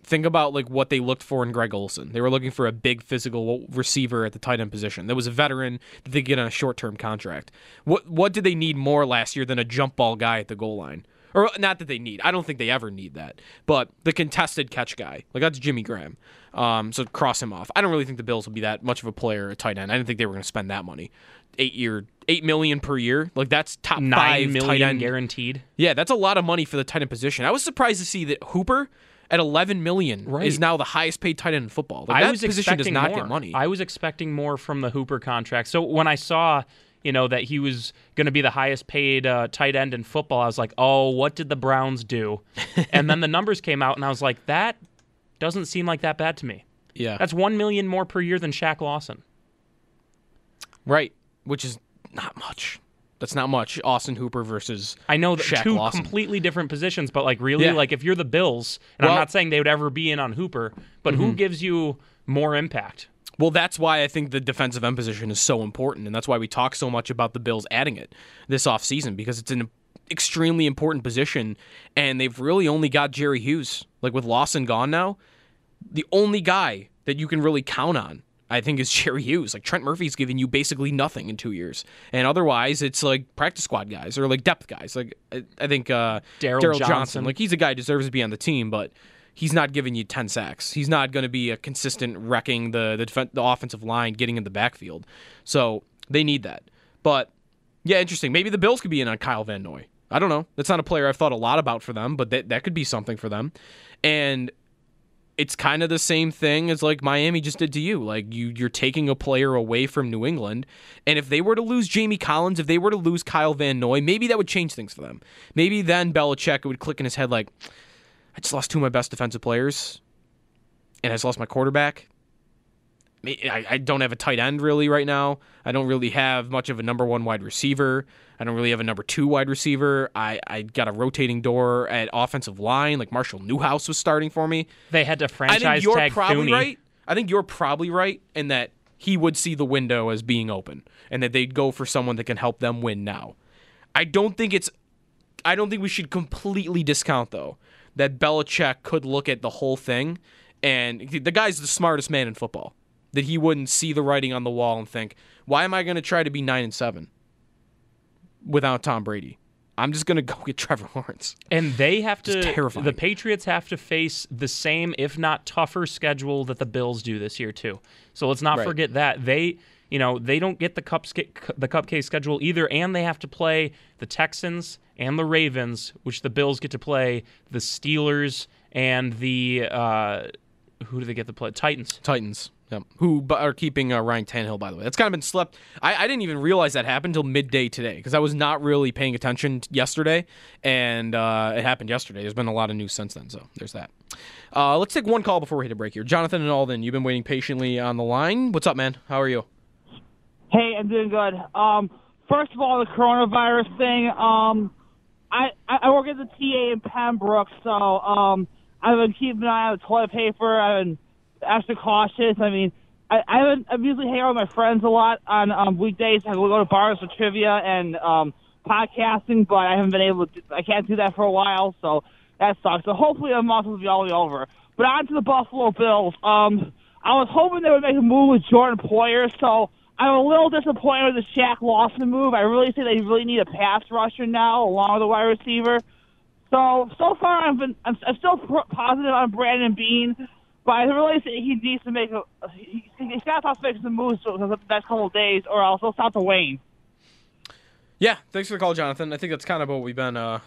think about like what they looked for in Greg Olsen. They were looking for a big physical receiver at the tight end position. That was a veteran that they could get on a short term contract. What what did they need more last year than a jump ball guy at the goal line? Or not that they need. I don't think they ever need that. But the contested catch guy, like that's Jimmy Graham. Um, so cross him off. I don't really think the Bills will be that much of a player at tight end. I didn't think they were going to spend that money. Eight year, eight million per year. Like that's top Nine five tight end guaranteed. yeah, that's a lot of money for the tight end position. I was surprised to see that Hooper at 11 million Right. is now the highest paid tight end in football. Like, I that was position does expecting not more. get money. I was expecting more from the Hooper contract. So when I saw, you know, that he was going to be the highest paid uh, tight end in football, I was like, oh, what did the Browns do? and then the numbers came out, and I was like, that doesn't seem like that bad to me. yeah, That's one million more per year than Shaq Lawson. right. Which is not much. That's not much. Austin Hooper versus I know that Shaq two Lawson. completely different positions, but like really, Yeah. like if you're the Bills, and Well- Mm-hmm. I'm not saying they would ever be in on Hooper, but who gives you more impact? Well, that's why I think the defensive end position is so important, and that's why we talk so much about the Bills adding it this offseason because it's an extremely important position, and they've really only got Jerry Hughes. Like with Lawson gone now, the only guy that you can really count on I think is Jerry Hughes. Like Trent Murphy's giving you basically nothing in two years, and otherwise it's like practice squad guys or like depth guys. Like I, I think uh, Daryl Daryl Johnson. Like he's a guy who deserves to be on the team, but he's not giving you ten sacks. He's not going to be a consistent wrecking the the, defen- the offensive line, getting in the backfield. So they need that. But yeah, interesting. Maybe the Bills could be in on Kyle Van Noy. I don't know. That's not a player I've thought a lot about for them, but that that could be something for them. And it's kind of the same thing as like Miami just did to you. Like you you're taking a player away from New England, and if they were to lose Jamie Collins, if they were to lose Kyle Van Noy, maybe that would change things for them. Maybe then Belichick would click in his head like, I just lost two of my best defensive players, and I just lost my quarterback. I, I don't have a tight end really right now. I don't really have much of a number one wide receiver. I don't really have a number two wide receiver. I, I got a rotating door at offensive line. Like Marshall Newhouse was starting for me. They had to franchise I think you're probably Thuney. right. I think you're probably right in that he would see the window as being open and that they'd go for someone that can help them win now. I don't think it's I don't think we should completely discount though that Belichick could look at the whole thing and the guy's the smartest man in football. That he wouldn't see the writing on the wall and think, "Why am I going to try to be 9 and 7 without Tom Brady? I'm just going to go get Trevor Lawrence." And they have to. The Patriots have to face the same, if not tougher, schedule that the Bills do this year too. So let's not Right. forget that they, you know, they don't get the cup the cupcake schedule either, and they have to play the Texans and the Ravens, which the Bills get to play the Steelers and the uh, who do they get to play? Titans. Titans. Yep. Who are keeping uh, Ryan Tannehill, by the way. That's kind of been slept. I, I didn't even realize that happened until midday today because I was not really paying attention t- yesterday, and uh, it happened yesterday. There's been a lot of news since then, so there's that. Uh, let's take one call before we hit a break here. Jonathan and Alden, you've been waiting patiently on the line. What's up, man? How are you? Hey, I'm doing good. Um, first of all, the coronavirus thing. Um, I I work at the TA in Pembroke, so um, I've been keeping an eye on the toilet paper. I've been extra cautious. I mean, I I haven't, I'm usually hanging out with my friends a lot on um, weekdays. I go to bars for trivia and um, podcasting, but I haven't been able to. I can't do that for a while, so that sucks. So hopefully the month will be all over. But on to the Buffalo Bills. Um, I was hoping they would make a move with Jordan Poyer, so I'm a little disappointed with the Shaq Lawson move. I really think they really need a pass rusher now, along with a wide receiver. So so far, I've been I'm, I'm still positive on Brandon Beane, but I really think he needs to make a he, he's got to making some moves for the next couple of days, or else he'll start to wane. Yeah, thanks for the call, Jonathan. I think that's kind of what we've been, uh,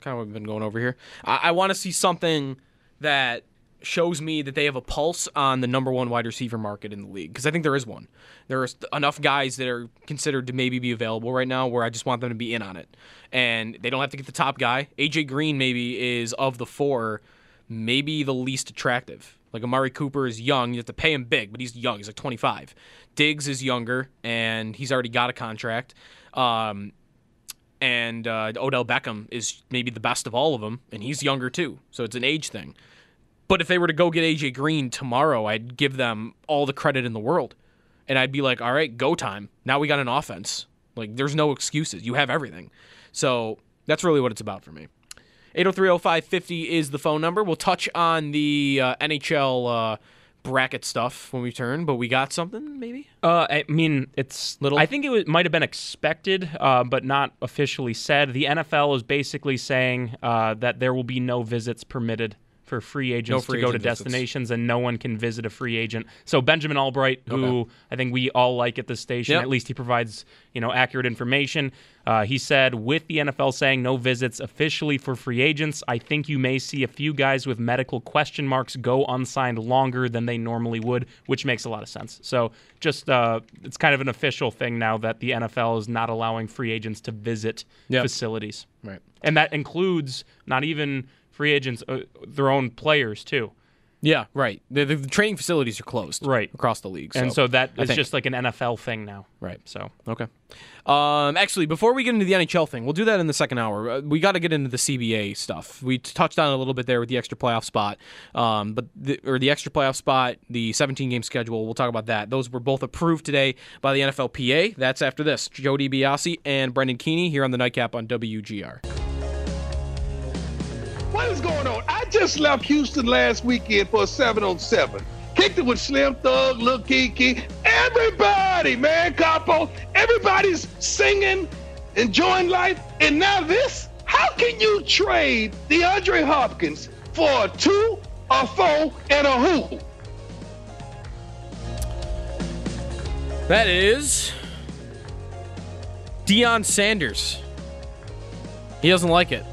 kind of what we've been going over here. I, I want to see something that shows me that they have a pulse on the number one wide receiver market in the league because I think there is one. There are enough guys that are considered to maybe be available right now where I just want them to be in on it, and they don't have to get the top guy. AJ Green maybe is of the four, maybe the least attractive. Like Amari Cooper is young, you have to pay him big, but he's young. He's like 25. Diggs is younger, and he's already got a contract. Um, and uh, Odell Beckham is maybe the best of all of them, and he's younger too. So it's an age thing. But if they were to go get AJ Green tomorrow, I'd give them all the credit in the world, and I'd be like, "All right, go time. Now we got an offense. Like, there's no excuses. You have everything." So that's really what it's about for me. 8030550 is the phone number. We'll touch on the uh, NHL uh, bracket stuff when we turn, but we got something maybe. Uh, I mean, it's Little? I think it was, might have been expected, uh, but not officially said. The NFL is basically saying uh, that there will be no visits permitted for free agents free to go to agent visits. destinations, and no one can visit a free agent. So Benjamin Albright, who Okay. I think we all like at this station, Yep. at least he provides you know accurate information. Uh, he said, with the NFL saying no visits officially for free agents, I think you may see a few guys with medical question marks go unsigned longer than they normally would, which makes a lot of sense. So just uh, it's kind of an official thing now that the NFL is not allowing free agents to visit Yep. facilities, Right. and that includes not even free agents, uh, their own players too. Yeah, right. The, the, the training facilities are closed Right. across the league. and so that I is think- just like an NFL thing now. Right. So Okay. Um, actually, before we get into the NHL thing, we'll do that in the second hour. Uh, we got to get into the CBA stuff. We touched on it a little bit there with the extra playoff spot, um, but the, or the extra playoff spot, the 17 game schedule. We'll talk about that. Those were both approved today by the NFLPA. That's after this. Jody DiBiase and Brendan Keeney here on the Nightcap on WGR. What is going on? I just left Houston last weekend for a 7 on 7. kicked it with Slim Thug, Lil Keke, everybody, man, Capo, everybody's singing, enjoying life, and now this? How can you trade DeAndre Hopkins for a two, a four, and a who? That is Deion Sanders. He doesn't like it.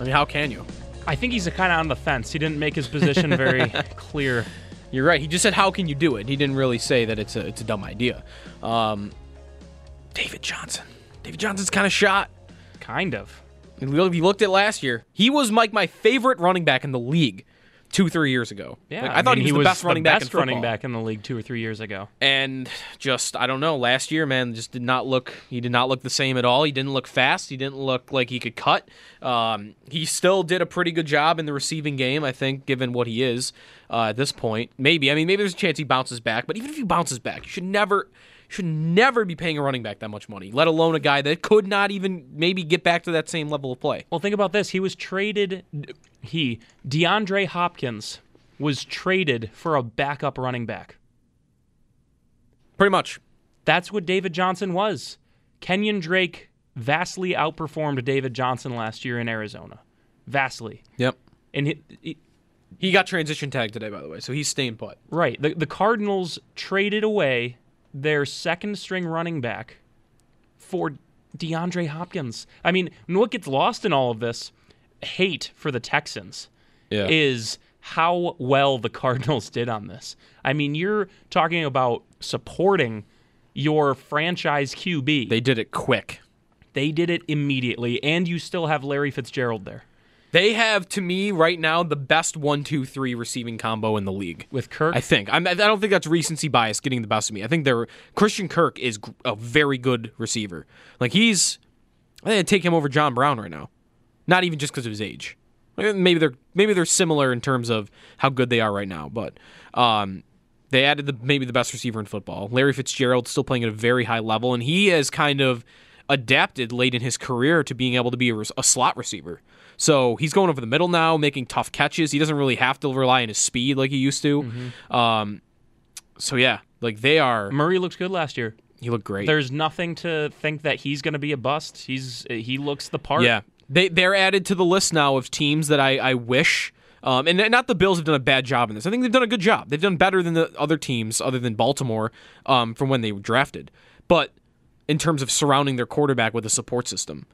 I mean, how can you? I think he's kind of on the fence. He didn't make his position very clear. You're right. He just said, "How can you do it?" He didn't really say that it's a it's a dumb idea. Um, David Johnson. David Johnson's kind of shot. Kind of. You looked at last year, he was like my favorite running back in the league two, three years ago. Yeah, Like, I, thought mean, he was the best running back in best running back in the league two or three years ago. And just I don't know. Last year, man, just did not look. He did not look the same at all. He didn't look fast. He didn't look like he could cut. Um, he still did a pretty good job in the receiving game. I think, given what he is uh, at this point. Maybe I mean maybe there's a chance he bounces back. But even if he bounces back, you should never. Should never be paying a running back that much money, let alone a guy that could not even maybe get back to that same level of play. Well, think about this. He was traded. He DeAndre Hopkins was traded for a backup running back. Pretty much. That's what David Johnson was. Kenyon Drake vastly outperformed David Johnson last year in Arizona. Vastly. Yep. And he, he, He got transition tagged today, by the way, so he's staying put. right, the the Cardinals traded away their second string running back for DeAndre Hopkins. I mean, what gets lost in all of this hate for the Texans Yeah. is how well the Cardinals did on this. I mean, you're talking about supporting your franchise QB. They did it quick. They did it immediately, and you still have Larry Fitzgerald there. They have, to me, right now, the best one, two, three receiving combo in the league. With Kirk? I think. I'm, I don't think that's recency bias getting the best of me. I think they're Christian Kirk is a very good receiver. Like he's, I think I'd take him over John Brown right now. Not even just because of his age. Maybe they're maybe they're similar in terms of how good they are right now, but um, they added the maybe the best receiver in football. Larry Fitzgerald still playing at a very high level, and he has kind of adapted late in his career to being able to be a, a slot receiver. So he's going over the middle now, making tough catches. He doesn't really have to rely on his speed like he used to. Um, so yeah, like they are. Murray looks good last year. He looked great. There's nothing to think that he's going to be a bust. He's he looks the part. Yeah, they they're added to the list now of teams that I I wish. Um, and not the Bills have done a bad job in this. I think they've done a good job. They've done better than the other teams, other than Baltimore, um, from when they were drafted. But in terms of surrounding their quarterback with a support system,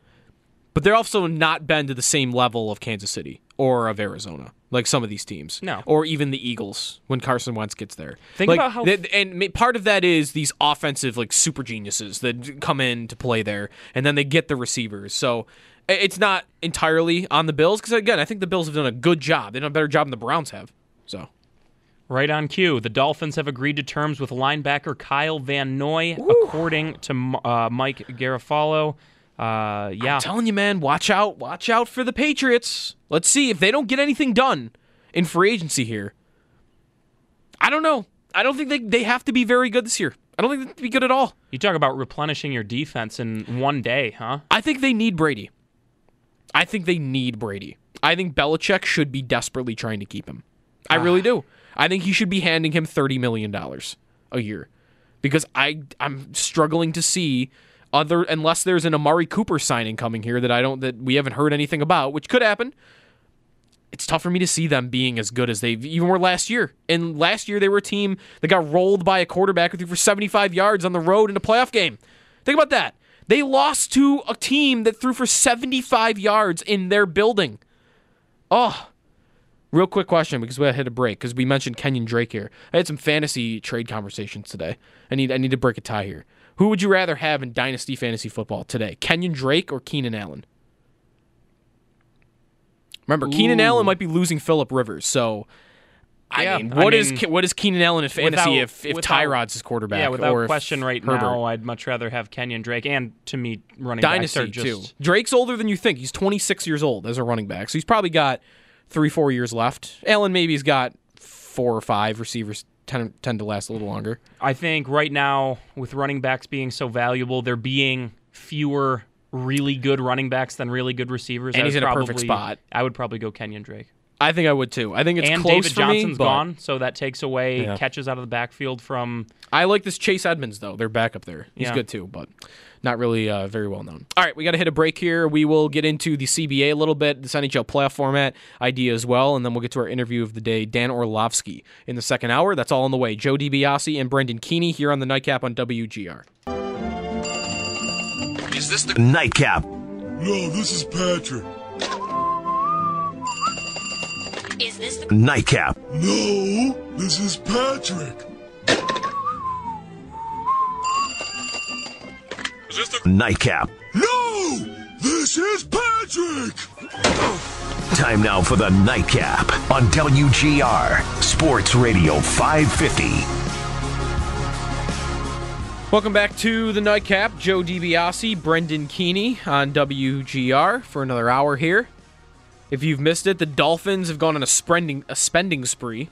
but they're also not been to the same level of Kansas City or of Arizona, like some of these teams. No. or even the Eagles when Carson Wentz gets there. Think Like, about how- and part of that is these offensive like super geniuses that come in to play there, and then they get the receivers. So it's not entirely on the Bills because again, I think the Bills have done a good job. They've done a better job than the Browns have. So Right on cue. The Dolphins have agreed to terms with linebacker Kyle Van Noy, according to uh, Mike Garafolo. Uh, yeah, I'm telling you, man, watch out, watch out for the Patriots. Let's see if they don't get anything done in free agency here. I don't know. I don't think they they have to be very good this year. I don't think they'd be good at all. you talk about replenishing your defense in one day, huh? I think they need Brady. I think they need Brady. I think Belichick should be desperately trying to keep him. I really do. I think he should be handing him thirty million dollars a year because I I'm struggling to see other unless there's an Amari Cooper signing coming here that I don't that we haven't heard anything about, which could happen. It's tough for me to see them being as good as they even were last year. And last year they were a team that got rolled by a quarterback who threw for 75 yards on the road in a playoff game. Think about that. They lost to a team that threw for 75 yards in their building. Oh, real quick question because we had to hit a break because we mentioned Kenyon Drake here. I had some fantasy trade conversations today. I need I need to break a tie here. Who would you rather have in dynasty fantasy football today, Kenyon Drake or Keenan Allen? Remember, Keenan Allen might be losing Philip Rivers, so. I Yeah, mean, I what is mean, what is Keenan Allen in fantasy Without- if if without- Tyrod's his quarterback? Yeah, without question, right Herbert? now, I'd much rather have Kenyon Drake. And to me, running backs dynasty are just too. Drake's older than you think. He's 26 years old as a running back, so he's probably got three, four years left. Allen maybe he's got four or five receivers tend, tend to last a little longer. I think right now, with running backs being so valuable, there being fewer really good running backs than really good receivers. And I he's in a perfect spot. I would probably go Kenyon Drake. I think I would too. I think it's and close David for Johnson's me, but gone, so that takes away Yeah. catches out of the backfield from. I like this Chase Edmonds though. Their backup there. He's Yeah. good too, but not really uh, very well known. All right, we got to hit a break here. We will get into the CBA a little bit, this NHL playoff format idea as well, and then we'll get to our interview of the day, Dan Orlovsky, in the second hour. That's all on the way. Joe DiBiase and Brendan Keeney here on the Nightcap on WGR. Is this the nightcap? No, this is Patrick. Is this the Nightcap. No, this is Patrick. Is this the Nightcap. No, this is Patrick. Time now for the nightcap on WGR Sports Radio 550. Welcome back to the Nightcap. Joe DiBiase, Brendan Keeney on WGR for another hour here. If you've missed it, the Dolphins have gone on a spending a spending spree.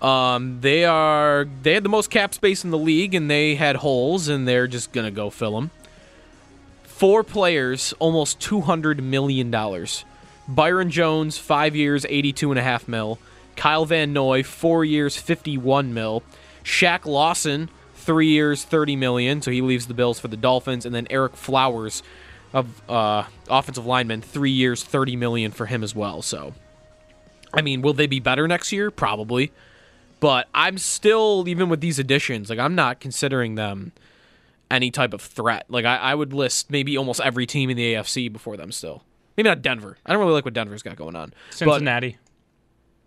Um, they are they had the most cap space in the league, and they had holes, and they're just gonna go fill them. Four players, almost two hundred million dollars. Byron Jones, five years, eighty-two and a half mil. Kyle Van Noy, four years, fifty-one mil. Shaq Lawson, three years, thirty million. So he leaves the Bills for the Dolphins, and then Ereck Flowers, of uh, offensive linemen, three years, thirty million for him as well. So, I mean, will they be better next year? Probably, but I'm still even with these additions, like I'm not considering them any type of threat. Like I, I would list maybe almost every team in the AFC before them still. Maybe not Denver. I don't really like what Denver's got going on. But- Cincinnati.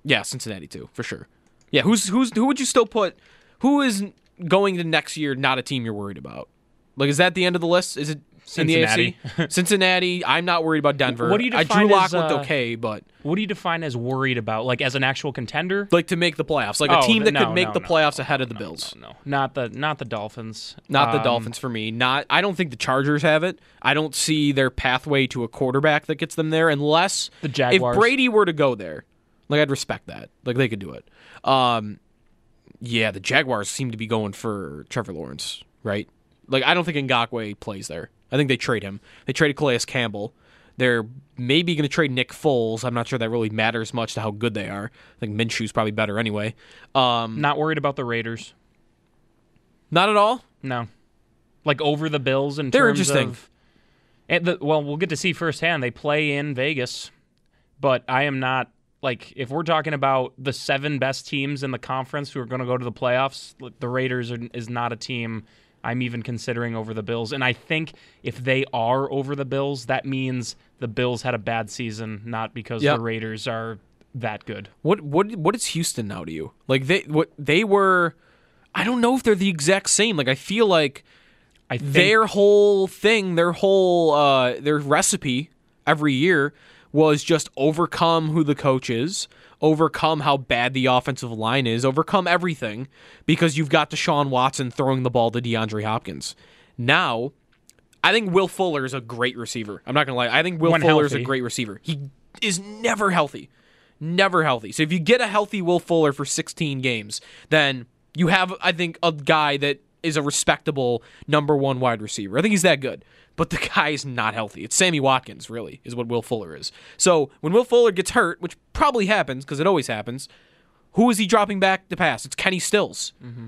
yeah, Cincinnati too, for sure. Yeah, who's who's who would you still put? Who is going to next year? Not a team you're worried about. Like, is that the end of the list? Is it Cincinnati. the? Cincinnati. I'm not worried about Denver. What do you I define Drew Lock as, looked uh, okay, but What do you define as worried about? Like as an actual contender? like to make the playoffs, like Oh, a team that no, could make no, the no, playoffs ahead of the Bills. No, not the not the Dolphins. Not the Um, Dolphins for me. Not. I don't think the Chargers have it. I don't see their pathway to a quarterback that gets them there unless The Jaguars. If Brady were to go there, like I'd respect that. Like they could do it. Um, yeah, the Jaguars seem to be going for Trevor Lawrence, right? Like I don't think Ngakoue plays there. I think they trade him. They traded Calais Campbell. They're maybe going to trade Nick Foles. I'm not sure that really matters much to how good they are. I think Minshew's probably better anyway. Um, Not worried about the Raiders. not at all. No, like over the Bills in They're terms interesting. of. And the, well, we'll get to see firsthand. They play in Vegas, but I am not like if we're talking about the seven best teams in the conference who are going to go to the playoffs. The Raiders are, is not a team I'm even considering over the Bills. And I think if they are over the Bills, that means the Bills had a bad season, not because Yep. the Raiders are that good. What what what is Houston now to you? Like they what they were I don't know if they're the exact same. Like I feel like I think, their whole thing, their whole uh their recipe every year was just overcome who the coach is, overcome how bad the offensive line is, overcome everything because you've got Deshaun Watson throwing the ball to DeAndre Hopkins. Now, I think Will Fuller is a great receiver. I'm not gonna lie. I think Will When Fuller is a great receiver. He is never healthy. Never healthy. So if you get a healthy Will Fuller for 16 games, then you have, I think, a guy that is a respectable number one wide receiver. I think he's that good. But the guy is not healthy. It's Sammy Watkins, really, is what Will Fuller is. So when Will Fuller gets hurt, which probably happens because it always happens, who is he dropping back to pass? It's Kenny Stills. Mm-hmm.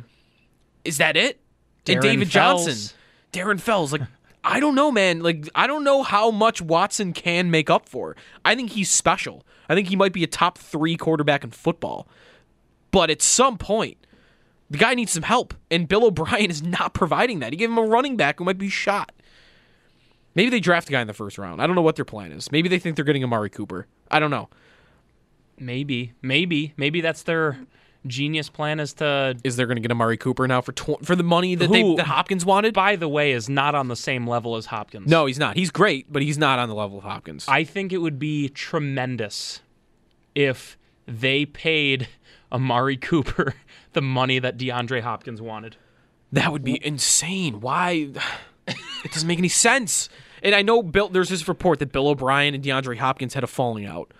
Is that it? and David Fells. Johnson. Darren Fells. Like, I don't know, man. Like, I don't know how much Watson can make up for. I think he's special. I think he might be a top three quarterback in football. But at some point, the guy needs some help. And Bill O'Brien is not providing that. He gave him a running back who might be shot. Maybe they draft a guy in the first round. I don't know what their plan is. Maybe they think they're getting Amari Cooper. I don't know. maybe, maybe, maybe that's their genius plan is to Is they're going to get Amari Cooper now for tw- for the money that they that Hopkins wanted? by the way, is not on the same level as Hopkins. No, he's not. He's great, but he's not on the level of Hopkins. I think it would be tremendous if they paid Amari Cooper the money that DeAndre Hopkins wanted. That would be insane. Why? It doesn't make any sense. And I know Bill. There's this report that Bill O'Brien and DeAndre Hopkins had a falling out.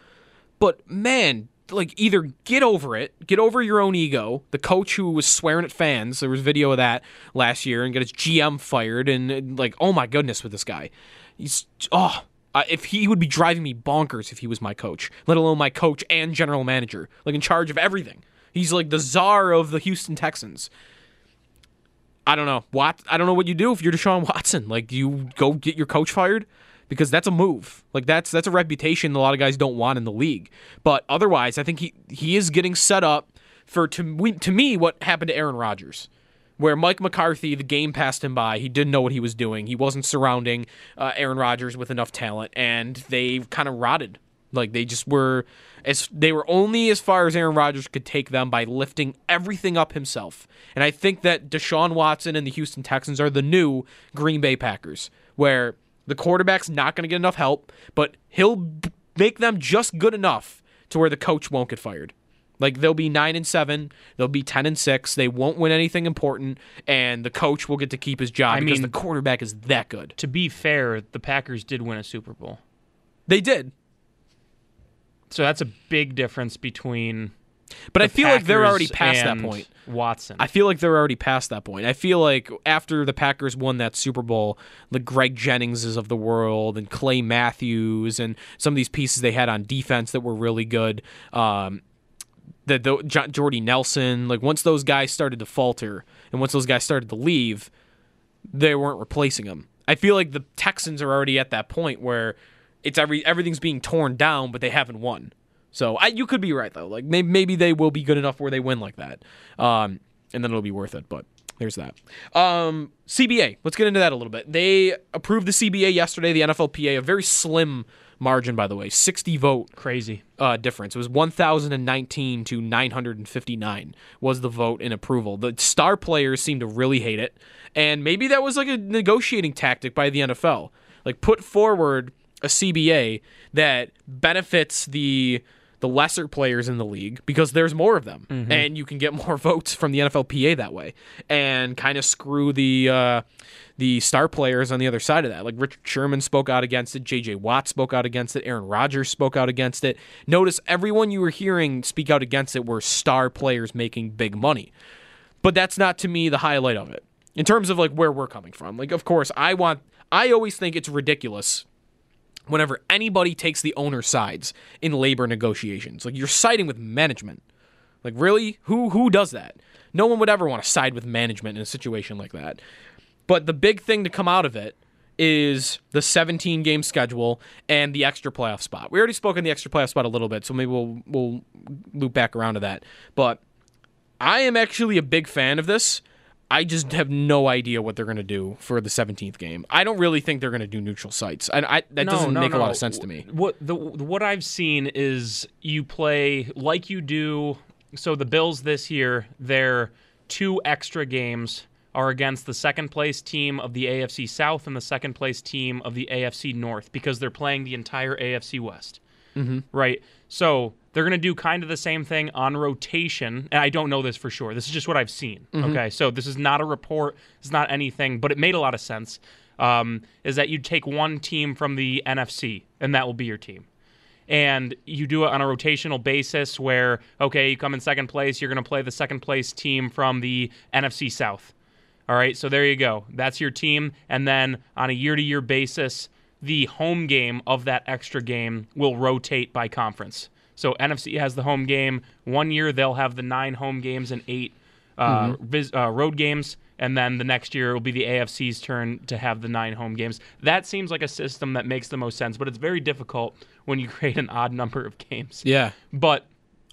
But man, like either get over it, get over your own ego. The coach who was swearing at fans, there was video of that last year, and got his GM fired, and, and, like, oh my goodness, with this guy, he's oh, Uh, if he would be driving me bonkers if he was my coach, let alone my coach and general manager, like in charge of everything. He's like the czar of the Houston Texans. I don't know. What I don't know what you do if you're Deshaun Watson. Like, you go get your coach fired? Because that's a move. Like that's that's a reputation a lot of guys don't want in the league. But otherwise, I think he he is getting set up for to to me what happened to Aaron Rodgers, where Mike McCarthy the game passed him by. He didn't know what he was doing. He wasn't surrounding uh, Aaron Rodgers with enough talent, and they kind of rotted. Like they just were as they were only as far as Aaron Rodgers could take them by lifting everything up himself. And I think that Deshaun Watson and the Houston Texans are the new Green Bay Packers, where the quarterback's not going to get enough help, but he'll make them just good enough to where the coach won't get fired. Like they'll be nine and seven, they'll be ten and six. They won't win anything important, and the coach will get to keep his job I because mean- the quarterback is that good. To be fair, the Packers did win a Super Bowl. They did. So that's a big difference between. But I feel like they're already past that point. Watson. I feel like they're already past that point. I feel like after the Packers won that Super Bowl, the Greg Jenningses of the world and Clay Matthews and some of these pieces they had on defense that were really good. Um, the, the Jo- Jordy Nelson, like once those guys started to falter and once those guys started to leave, they weren't replacing them. I feel like the Texans are already at that point where it's every everything's being torn down, but they haven't won. So I, you could be right though. Like maybe, maybe they will be good enough where they win like that, um, and then it'll be worth it. But there's that. Um, CBA. Let's get into that a little bit. They approved the CBA yesterday. The NFLPA, a very slim margin, by the way, 60 vote crazy uh, difference. It was 1,019 to 959 was the vote in approval. The star players seem to really hate it, and maybe that was like a negotiating tactic by the NFL. Like put forward a CBA that benefits the the lesser players in the league because there's more of them, Mhm. and you can get more votes from the NFLPA that way, and kind of screw the uh, the star players on the other side of that. Like Richard Sherman spoke out against it, J.J. Watt spoke out against it, Aaron Rodgers spoke out against it. Notice everyone you were hearing speak out against it were star players making big money, but that's not to me the highlight of it in terms of like where we're coming from. Like, of course, I want. I always think it's ridiculous whenever anybody takes the owner's sides in labor negotiations. Like you're siding with management. Like really? Who who does that? No one would ever want to side with management in a situation like that. But the big thing to come out of it is the 17 game schedule and the extra playoff spot. We already spoke on the extra playoff spot a little bit, so maybe we'll we'll loop back around to that. But I am actually a big fan of this. I just have no idea what they're going to do for the 17th game. I don't really think they're going to do neutral sites. And I, that No, doesn't no, make a lot of sense to me. What the what I've seen is you play like you do. So the Bills this year, their two extra games are against the second place team of the AFC South and the second place team of the AFC North because they're playing the entire AFC West. Mhm. Right. So they're going to do kind of the same thing on rotation. And I don't know this for sure. This is just what I've seen. Mhm. Okay. So this is not a report. It's not anything, but it made a lot of sense. Um, is that you take one team from the NFC and that will be your team. And you do it on a rotational basis where, okay, you come in second place, you're going to play the second place team from the NFC South. All right, so there you go. That's your team. And then on a year to year basis, the home game of that extra game will rotate by conference. So NFC has the home game. One year they'll have the nine home games and eight uh, Mhm. vis- uh, road games. And then the next year it will be the AFC's turn to have the nine home games. That seems like a system that makes the most sense, but it's very difficult when you create an odd number of games. Yeah. But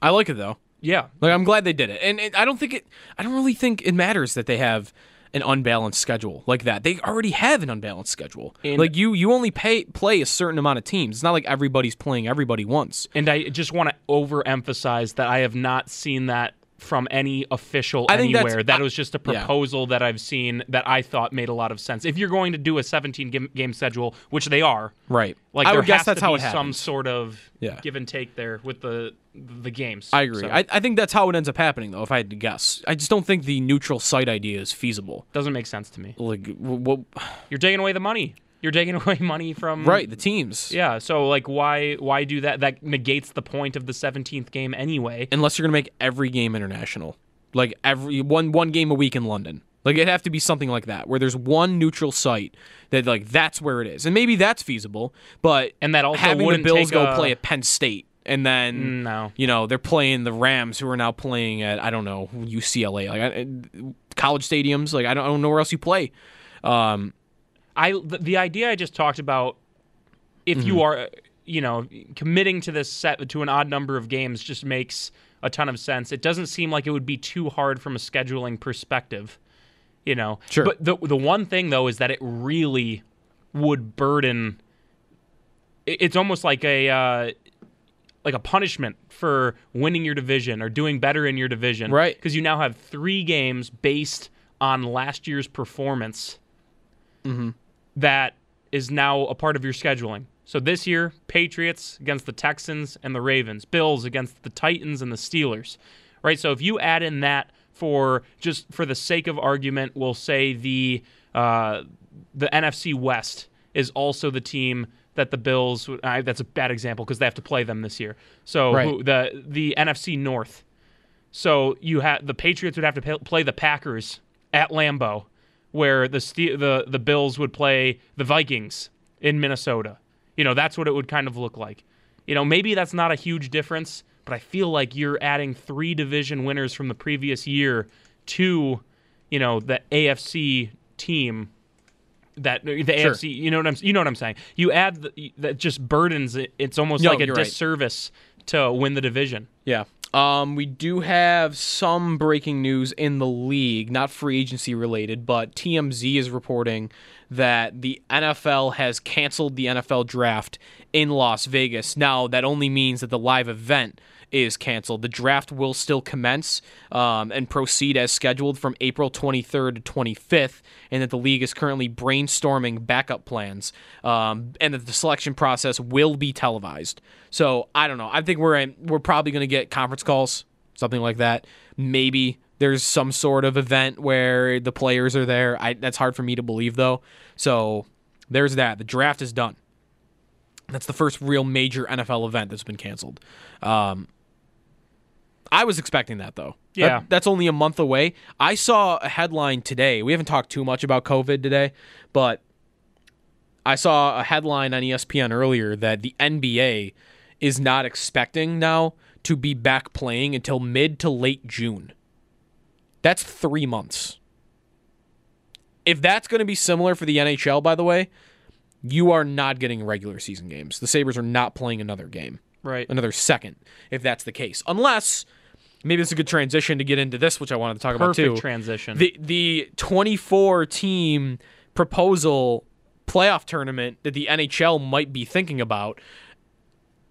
I like it though. Yeah. Like I'm glad they did it. And it, I don't think it I don't really think it matters that they have an unbalanced schedule like that. They already have an unbalanced schedule. And- like you you only pay play a certain amount of teams. It's not like everybody's playing everybody once. And I just want to overemphasize that I have not seen that from any official I anywhere. That I- was just a yeah. proposal that I've seen that I thought made a lot of sense. If you're going to do a 17 game, game schedule, which they are, Right. Like I there would guess that's how it some sort of Yeah. give and take there with the the games. I agree. So, I, I think that's how it ends up happening though, if I had to guess. I just don't think the neutral site idea is feasible. doesn't make sense to me. Like what You're taking away the money. You're taking away money from Right, the teams. Yeah, so like why why do that? That negates the point of the 17th game anyway. Unless you're gonna make every game international. Like every one one game a week in London. Like it'd have to be something like that, where there's one neutral site that like that's where it is, and maybe that's feasible. But and that also having the Bills go a- play at Penn State, and then No. you know they're playing the Rams, who are now playing at I don't know UCLA, like I- college stadiums. Like I don't, I don't know where else you play. Um, I the, the idea I just talked about, if you Mhm. are, you know, committing to this set to an odd number of games, just makes a ton of sense. It doesn't seem like it would be too hard from a scheduling perspective, you know. Sure. But the the one thing though is that it really would burden. It's almost like a. Uh, like a punishment for winning your division or doing better in your division. Right. Because you now have three games based on last year's performance Mhm. that is now a part of your scheduling. So this year, Patriots against the Texans and the Ravens, Bills against the Titans and the Steelers. Right? So if you add in that for just for the sake of argument, we'll say the uh, the NFC West is also the team that the Bills. would- I, that's a bad example because they have to play them this year. So Right. who, the the NFC North. So you have the Patriots would have to pay, play the Packers at Lambeau, where the the the Bills would play the Vikings in Minnesota. You know that's what it would kind of look like. You know maybe that's not a huge difference, but I feel like you're adding three division winners from the previous year to, you know, the AFC team. That the Sure. AFC, you know what I'm, you know what I'm saying. You add the, that just burdens it. It's almost No, like a you're right. disservice to win the division. Yeah. Um, we do have some breaking news in the league, not free agency related, but TMZ is reporting that the NFL has canceled the NFL draft in Las Vegas. Now, that only means that the live event is canceled. The draft will still commence um, and proceed as scheduled from April 23rd to 25th, and that the league is currently brainstorming backup plans, um, and that the selection process will be televised. So I don't know. I think we're we're probably going to get conference calls, something like that. Maybe there's some sort of event where the players are there. I, that's hard for me to believe though. So there's that. The draft is done. That's the first real major NFL event that's been canceled. Um, I was expecting that though. That- Yeah. that's only a month away. I saw a headline today. We haven't talked too much about COVID today, but I saw a headline on ESPN earlier that the NBA is not expecting now to be back playing until mid to late June. That's three months. If that's going to be similar for the NHL, by the way, you are not getting regular season games. The Sabres are not playing another game Right. another second if that's the case. Unless maybe it's a good transition to get into this, which I wanted to talk about Perfect too. transition. The the 24 team proposal playoff tournament that the NHL might be thinking about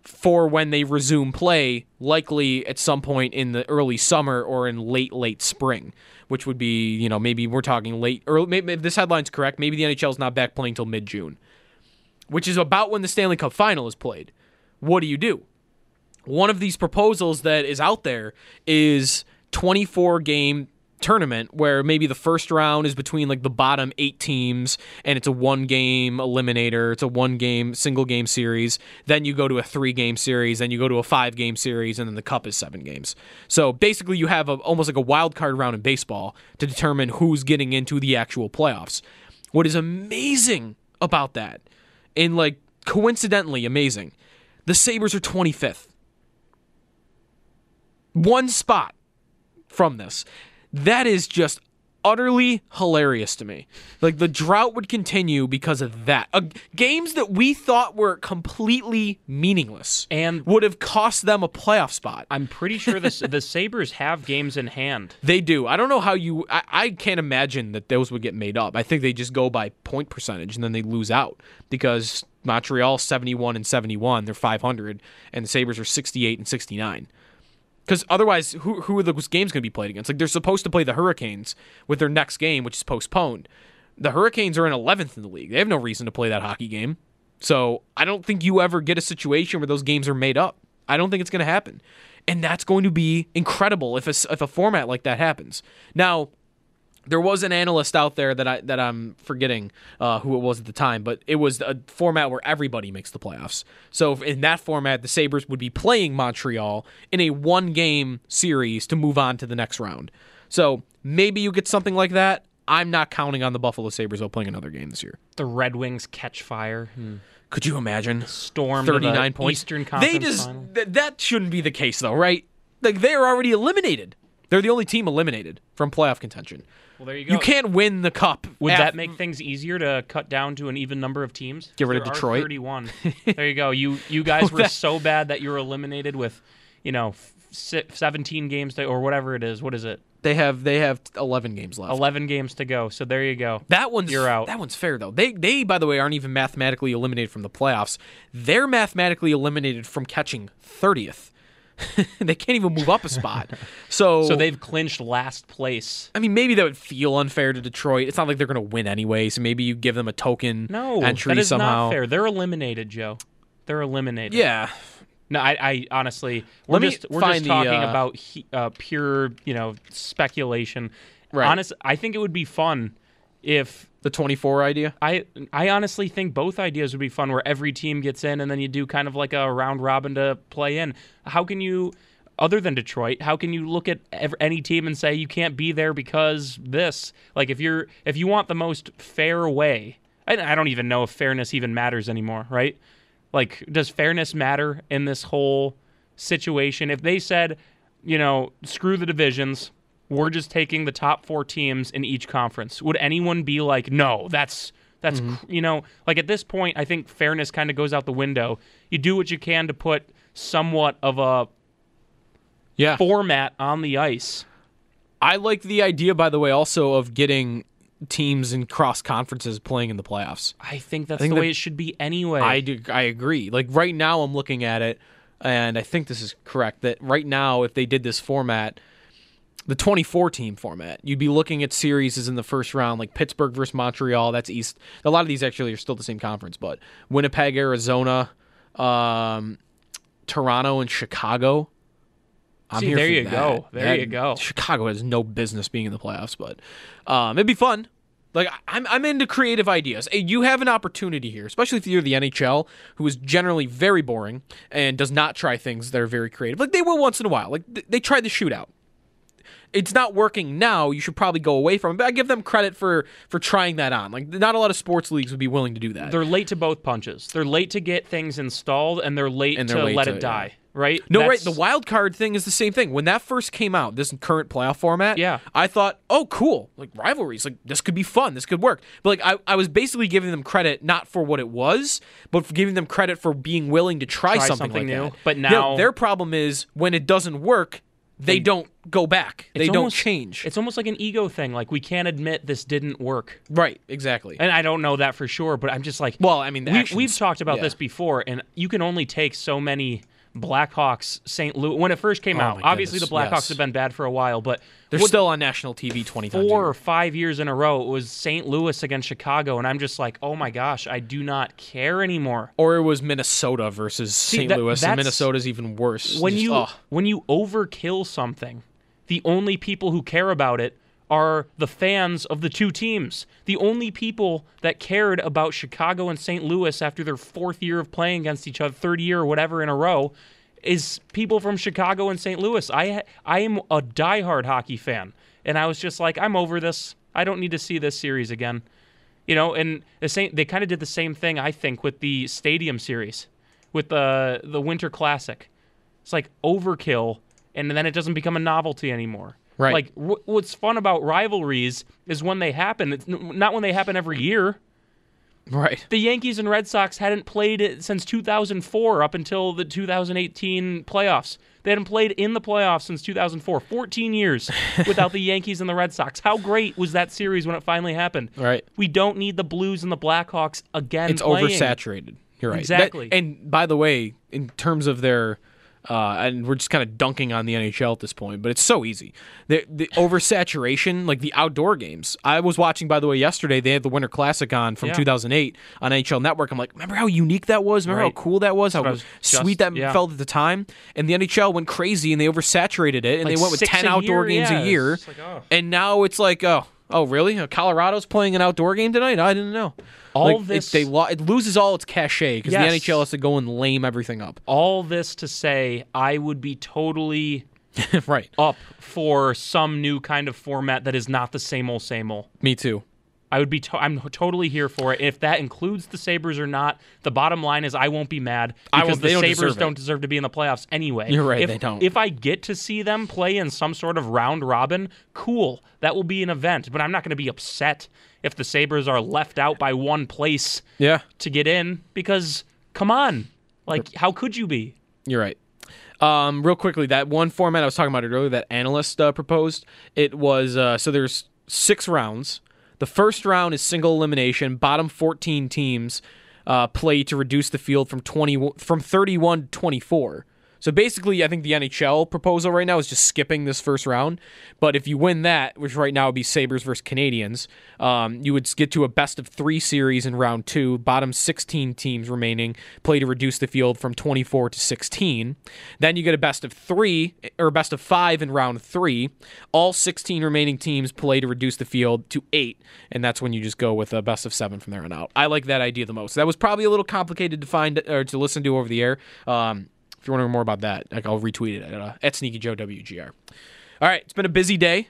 for when they resume play, likely at some point in the early summer or in late late spring, which would be you know maybe we're talking late early. Maybe if this headline's correct. Maybe the NHL is not back playing till mid June, which is about when the Stanley Cup Final is played. What do you do? One of these proposals that is out there is 24 game tournament where maybe the first round is between like the bottom 8 teams and it's a one game eliminator, it's a one game single game series, then you go to a 3 game series, then you go to a 5 game series and then the cup is 7 games. So basically you have a, almost like a wild card round in baseball to determine who's getting into the actual playoffs. What is amazing about that and like coincidentally amazing the Sabres are 25th. One spot from this. That is just utterly hilarious to me. Like the drought would continue because of that. Uh, games that we thought were completely meaningless and would have cost them a playoff spot. I'm pretty sure the the Sabres have games in hand. They do. I don't know how you. I, I can't imagine that those would get made up. I think they just go by point percentage and then they lose out because Montreal 71 and 71, they're 500, and the Sabres are 68 and 69. Because otherwise, who who are those games going to be played against? Like they're supposed to play the Hurricanes with their next game, which is postponed. The Hurricanes are in 11th in the league. They have no reason to play that hockey game. So I don't think you ever get a situation where those games are made up. I don't think it's going to happen, and that's going to be incredible if a, if a format like that happens. Now, there was an analyst out there that I that I'm forgetting uh, who it was at the time, but it was a format where everybody makes the playoffs. So in that format, the Sabres would be playing Montreal in a one game series to move on to the next round. So maybe you get something like that. I'm not counting on the Buffalo Sabres though playing another game this year. The Red Wings catch fire. and Could you imagine? Storm 39 points. Eastern Conference They just Final. th- that shouldn't be the case though, right? Like they're already eliminated. They're the only team eliminated from playoff contention. Well, there you go. You can't win the cup. Would af- that make things easier to cut down to an even number of teams? Get rid of There Detroit? 31. there you go. You you guys were so bad that you were eliminated with, you know, f- 17 games to, or whatever it is. What is it? they have they have 11 games left. 11 games to go. So there you go. That one's You're out. That one's fair though. They they by the way aren't even mathematically eliminated from the playoffs. They're mathematically eliminated from catching 30th. they can't even move up a spot. So So they've clinched last place. I mean, maybe that would feel unfair to Detroit. It's not like they're going to win anyway, so maybe you give them a token No, entry that is somehow. not fair. They're eliminated, Joe. They're eliminated. Yeah. No, I, I honestly, we're Let me just we're just the, talking uh, about he, uh, pure, you know, speculation. Right. Honest, I think it would be fun if the 24 idea. I I honestly think both ideas would be fun, where every team gets in, and then you do kind of like a round robin to play in. How can you? Other than Detroit, how can you look at any team and say you can't be there because this? Like if you're if you want the most fair way, I don't even know if fairness even matters anymore, right? Like, does fairness matter in this whole situation? If they said, you know, screw the divisions, we're just taking the top four teams in each conference, would anyone be like, no, that's that's Mm-hmm. cr- you know, like at this point, I think fairness kind of goes out the window. You do what you can to put somewhat of a yeah format on the ice. I like the idea, by the way, also of getting teams in cross conferences playing in the playoffs. I think that's I think the that- way it should be anyway. I do, I agree. Like right now, I'm looking at it, and I think this is correct. That right now, if they did this format, the 24 team format, you'd be looking at series as in the first round, like Pittsburgh versus Montreal. That's East. A lot of these actually are still the same conference, but Winnipeg, Arizona, um, Toronto, and Chicago. I'm See, here there you that. go. There That- you go. Chicago has no business being in the playoffs, but um, it'd be fun. Like I'm, I'm into creative ideas. Hey, You have an opportunity here, especially if you're the NHL, who is generally very boring and does not try things that are very creative. Like they will once in a while. Like they tried the shootout. It's not working now. You should probably go away from it. But I give them credit for for trying that on. Like not a lot of sports leagues would be willing to do that. They're late to both punches. They're late to get things installed, and they're late And they're to late let to- it die. Right? No, right. The wild card thing is the same thing. When that first came out, this current playoff format, Yeah. I thought, oh, cool. Like rivalries, like this could be fun. This could work. But like I, I was basically giving them credit not for what it was, but for giving them credit for being willing to try, Try something, something like new. that. But No, now- their problem is when it doesn't work, they, don't go back. They don't almost- change. It's almost like an ego thing. Like we can't admit this didn't work. Right. Exactly. And I don't know that for sure, but I'm just like, well, I mean, we, we've talked about yeah. this before, and you can only take so many Blackhawks, St. Louis. When it first came Oh out, obviously the Blackhawks yes. have been bad for a while, but They're still on national TV twenty four times. a four year. or five years in a row. It was St. Louis against Chicago, and I'm just like, oh my gosh, I do not care anymore. Or it was Minnesota versus St. that- Louis, and Minnesota's even worse. when Just- you oh. when you overkill something, the only people who care about it are the fans of the two teams. The only people that cared about Chicago and St. Louis after their fourth year of playing against each other, third year or whatever in a row, is people from Chicago and St. Louis. I I am a diehard hockey fan, and I was just like, I'm over this. I don't need to see this series again. You know, and the same they kind of did the same thing I think with the Stadium series, with the the Winter Classic. It's like overkill, and then it doesn't become a novelty anymore. Right. Like wh- what's fun about rivalries is when they happen. It's n- not when they happen every year. Right. The Yankees and Red Sox hadn't played it since 2004 up until the 2018 playoffs. They hadn't played in the playoffs since 2004. 14 years without the Yankees and the Red Sox. How great was that series when it finally happened? Right. We don't need the Blues and the Blackhawks again. it's playing. oversaturated. You're right. Exactly. That- and by the way, in terms of their, uh, and we're just kind of dunking on the NHL at this point, but it's so easy. The the oversaturation, like the outdoor games. I was watching, by the way, yesterday. They had the Winter Classic on from Yeah. 2008 on NHL Network. I'm like, remember how unique that was? Remember Right. how cool that was? That's How was just- sweet that yeah. felt at the time. And the NHL went crazy and they oversaturated it, and Like they went with 10 a outdoor year? games Yeah, a year. like, oh. And now it's like, oh, oh, really? Uh, Colorado's playing an outdoor game tonight? I didn't know. All Like, it- this- they lo- it loses all its cachet because Yes. the NHL has to go and lame everything up. All this to say, I would be totally right. up for some new kind of format that is not the same old same old. Me too. I would be. To- I'm totally here for it. If that includes the Sabres or not, the bottom line is I won't be mad because the don't Sabres deserve don't deserve to be in the playoffs anyway. You're right, If, they don't. If I get to see them play in some sort of round robin, cool. That will be an event. But I'm not going to be upset if the Sabres are left out by one place Yeah. to get in because come on, like how could you be? You're right. Um, real quickly, that one format I was talking about earlier that analyst uh, proposed, it was uh, so there's six rounds. The first round is single elimination. Bottom 14 teams uh, play to reduce the field from 20 from 31 to 24. So basically, I think the NHL proposal right now is just skipping this first round. But if you win that, which right now would be Sabres versus Canadiens, um, you would get to a best of three series in round two. Bottom 16 teams remaining play to reduce the field from 24 to 16. Then you get a best of three or best of five in round three. All 16 remaining teams play to reduce the field to eight, and that's when you just go with a best of seven from there on out. I like that idea the most. That was probably a little complicated to find or to listen to over the air. Um, if you're wondering more about that, like I'll retweet it at, uh, at Sneaky Joe WGR. All right, it's been a busy day.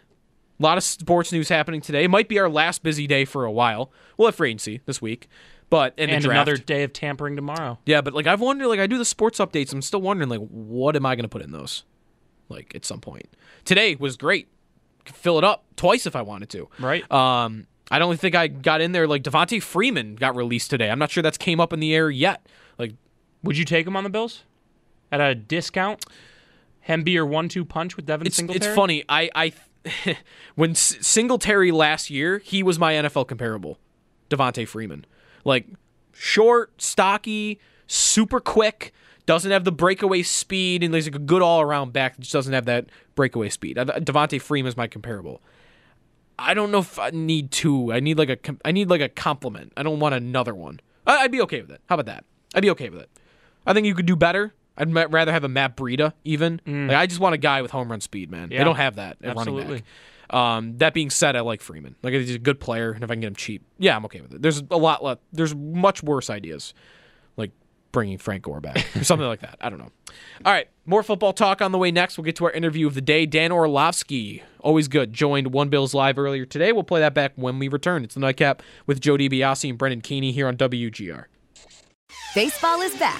A lot of sports news happening today. It might be our last busy day for a while. We'll have free agency this week, but and, And another day of tampering tomorrow. Yeah, but like I've wondered, like I do the sports updates. I'm still wondering, like, what am I going to put in those? Like at some point. Today was great. Could fill it up twice if I wanted to. Right. Um, I don't think I got in there. Like Devonta Freeman got released today. I'm not sure that's came up in the air yet. Like, Would you take him on the Bills at a discount? Him be your one-two punch with Devin it's Singletary. it's funny. I I when S- Singletary last year, he was my NFL comparable. Devonta Freeman, like short, stocky, super quick. Doesn't have the breakaway speed, and he's like a good all-around back. that Just doesn't have that breakaway speed. Devonta Freeman is my comparable. I don't know if I need two. I need like a com- I need like a compliment. I don't want another one. I- I'd be okay with it. How about that? I'd be okay with it. I think you could do better. I'd ma- rather have a Matt Breida even. Like, I just want a guy with home run speed, man. They don't have that at running Absolutely. back. Um, that being said, I like Freeman. Like he's a good player, and if I can get him cheap, yeah, I'm okay with it. There's a lot. Le- there's much worse ideas, like bringing Frank Gore back or something like that. I don't know. All right, more football talk on the way next. We'll get to our interview of the day. Dan Orlovsky, always good, joined One Bills Live earlier today. We'll play that back when we return. It's the nightcap with Joe DiBiase and Brendan Keeney here on WGR. Baseball is back,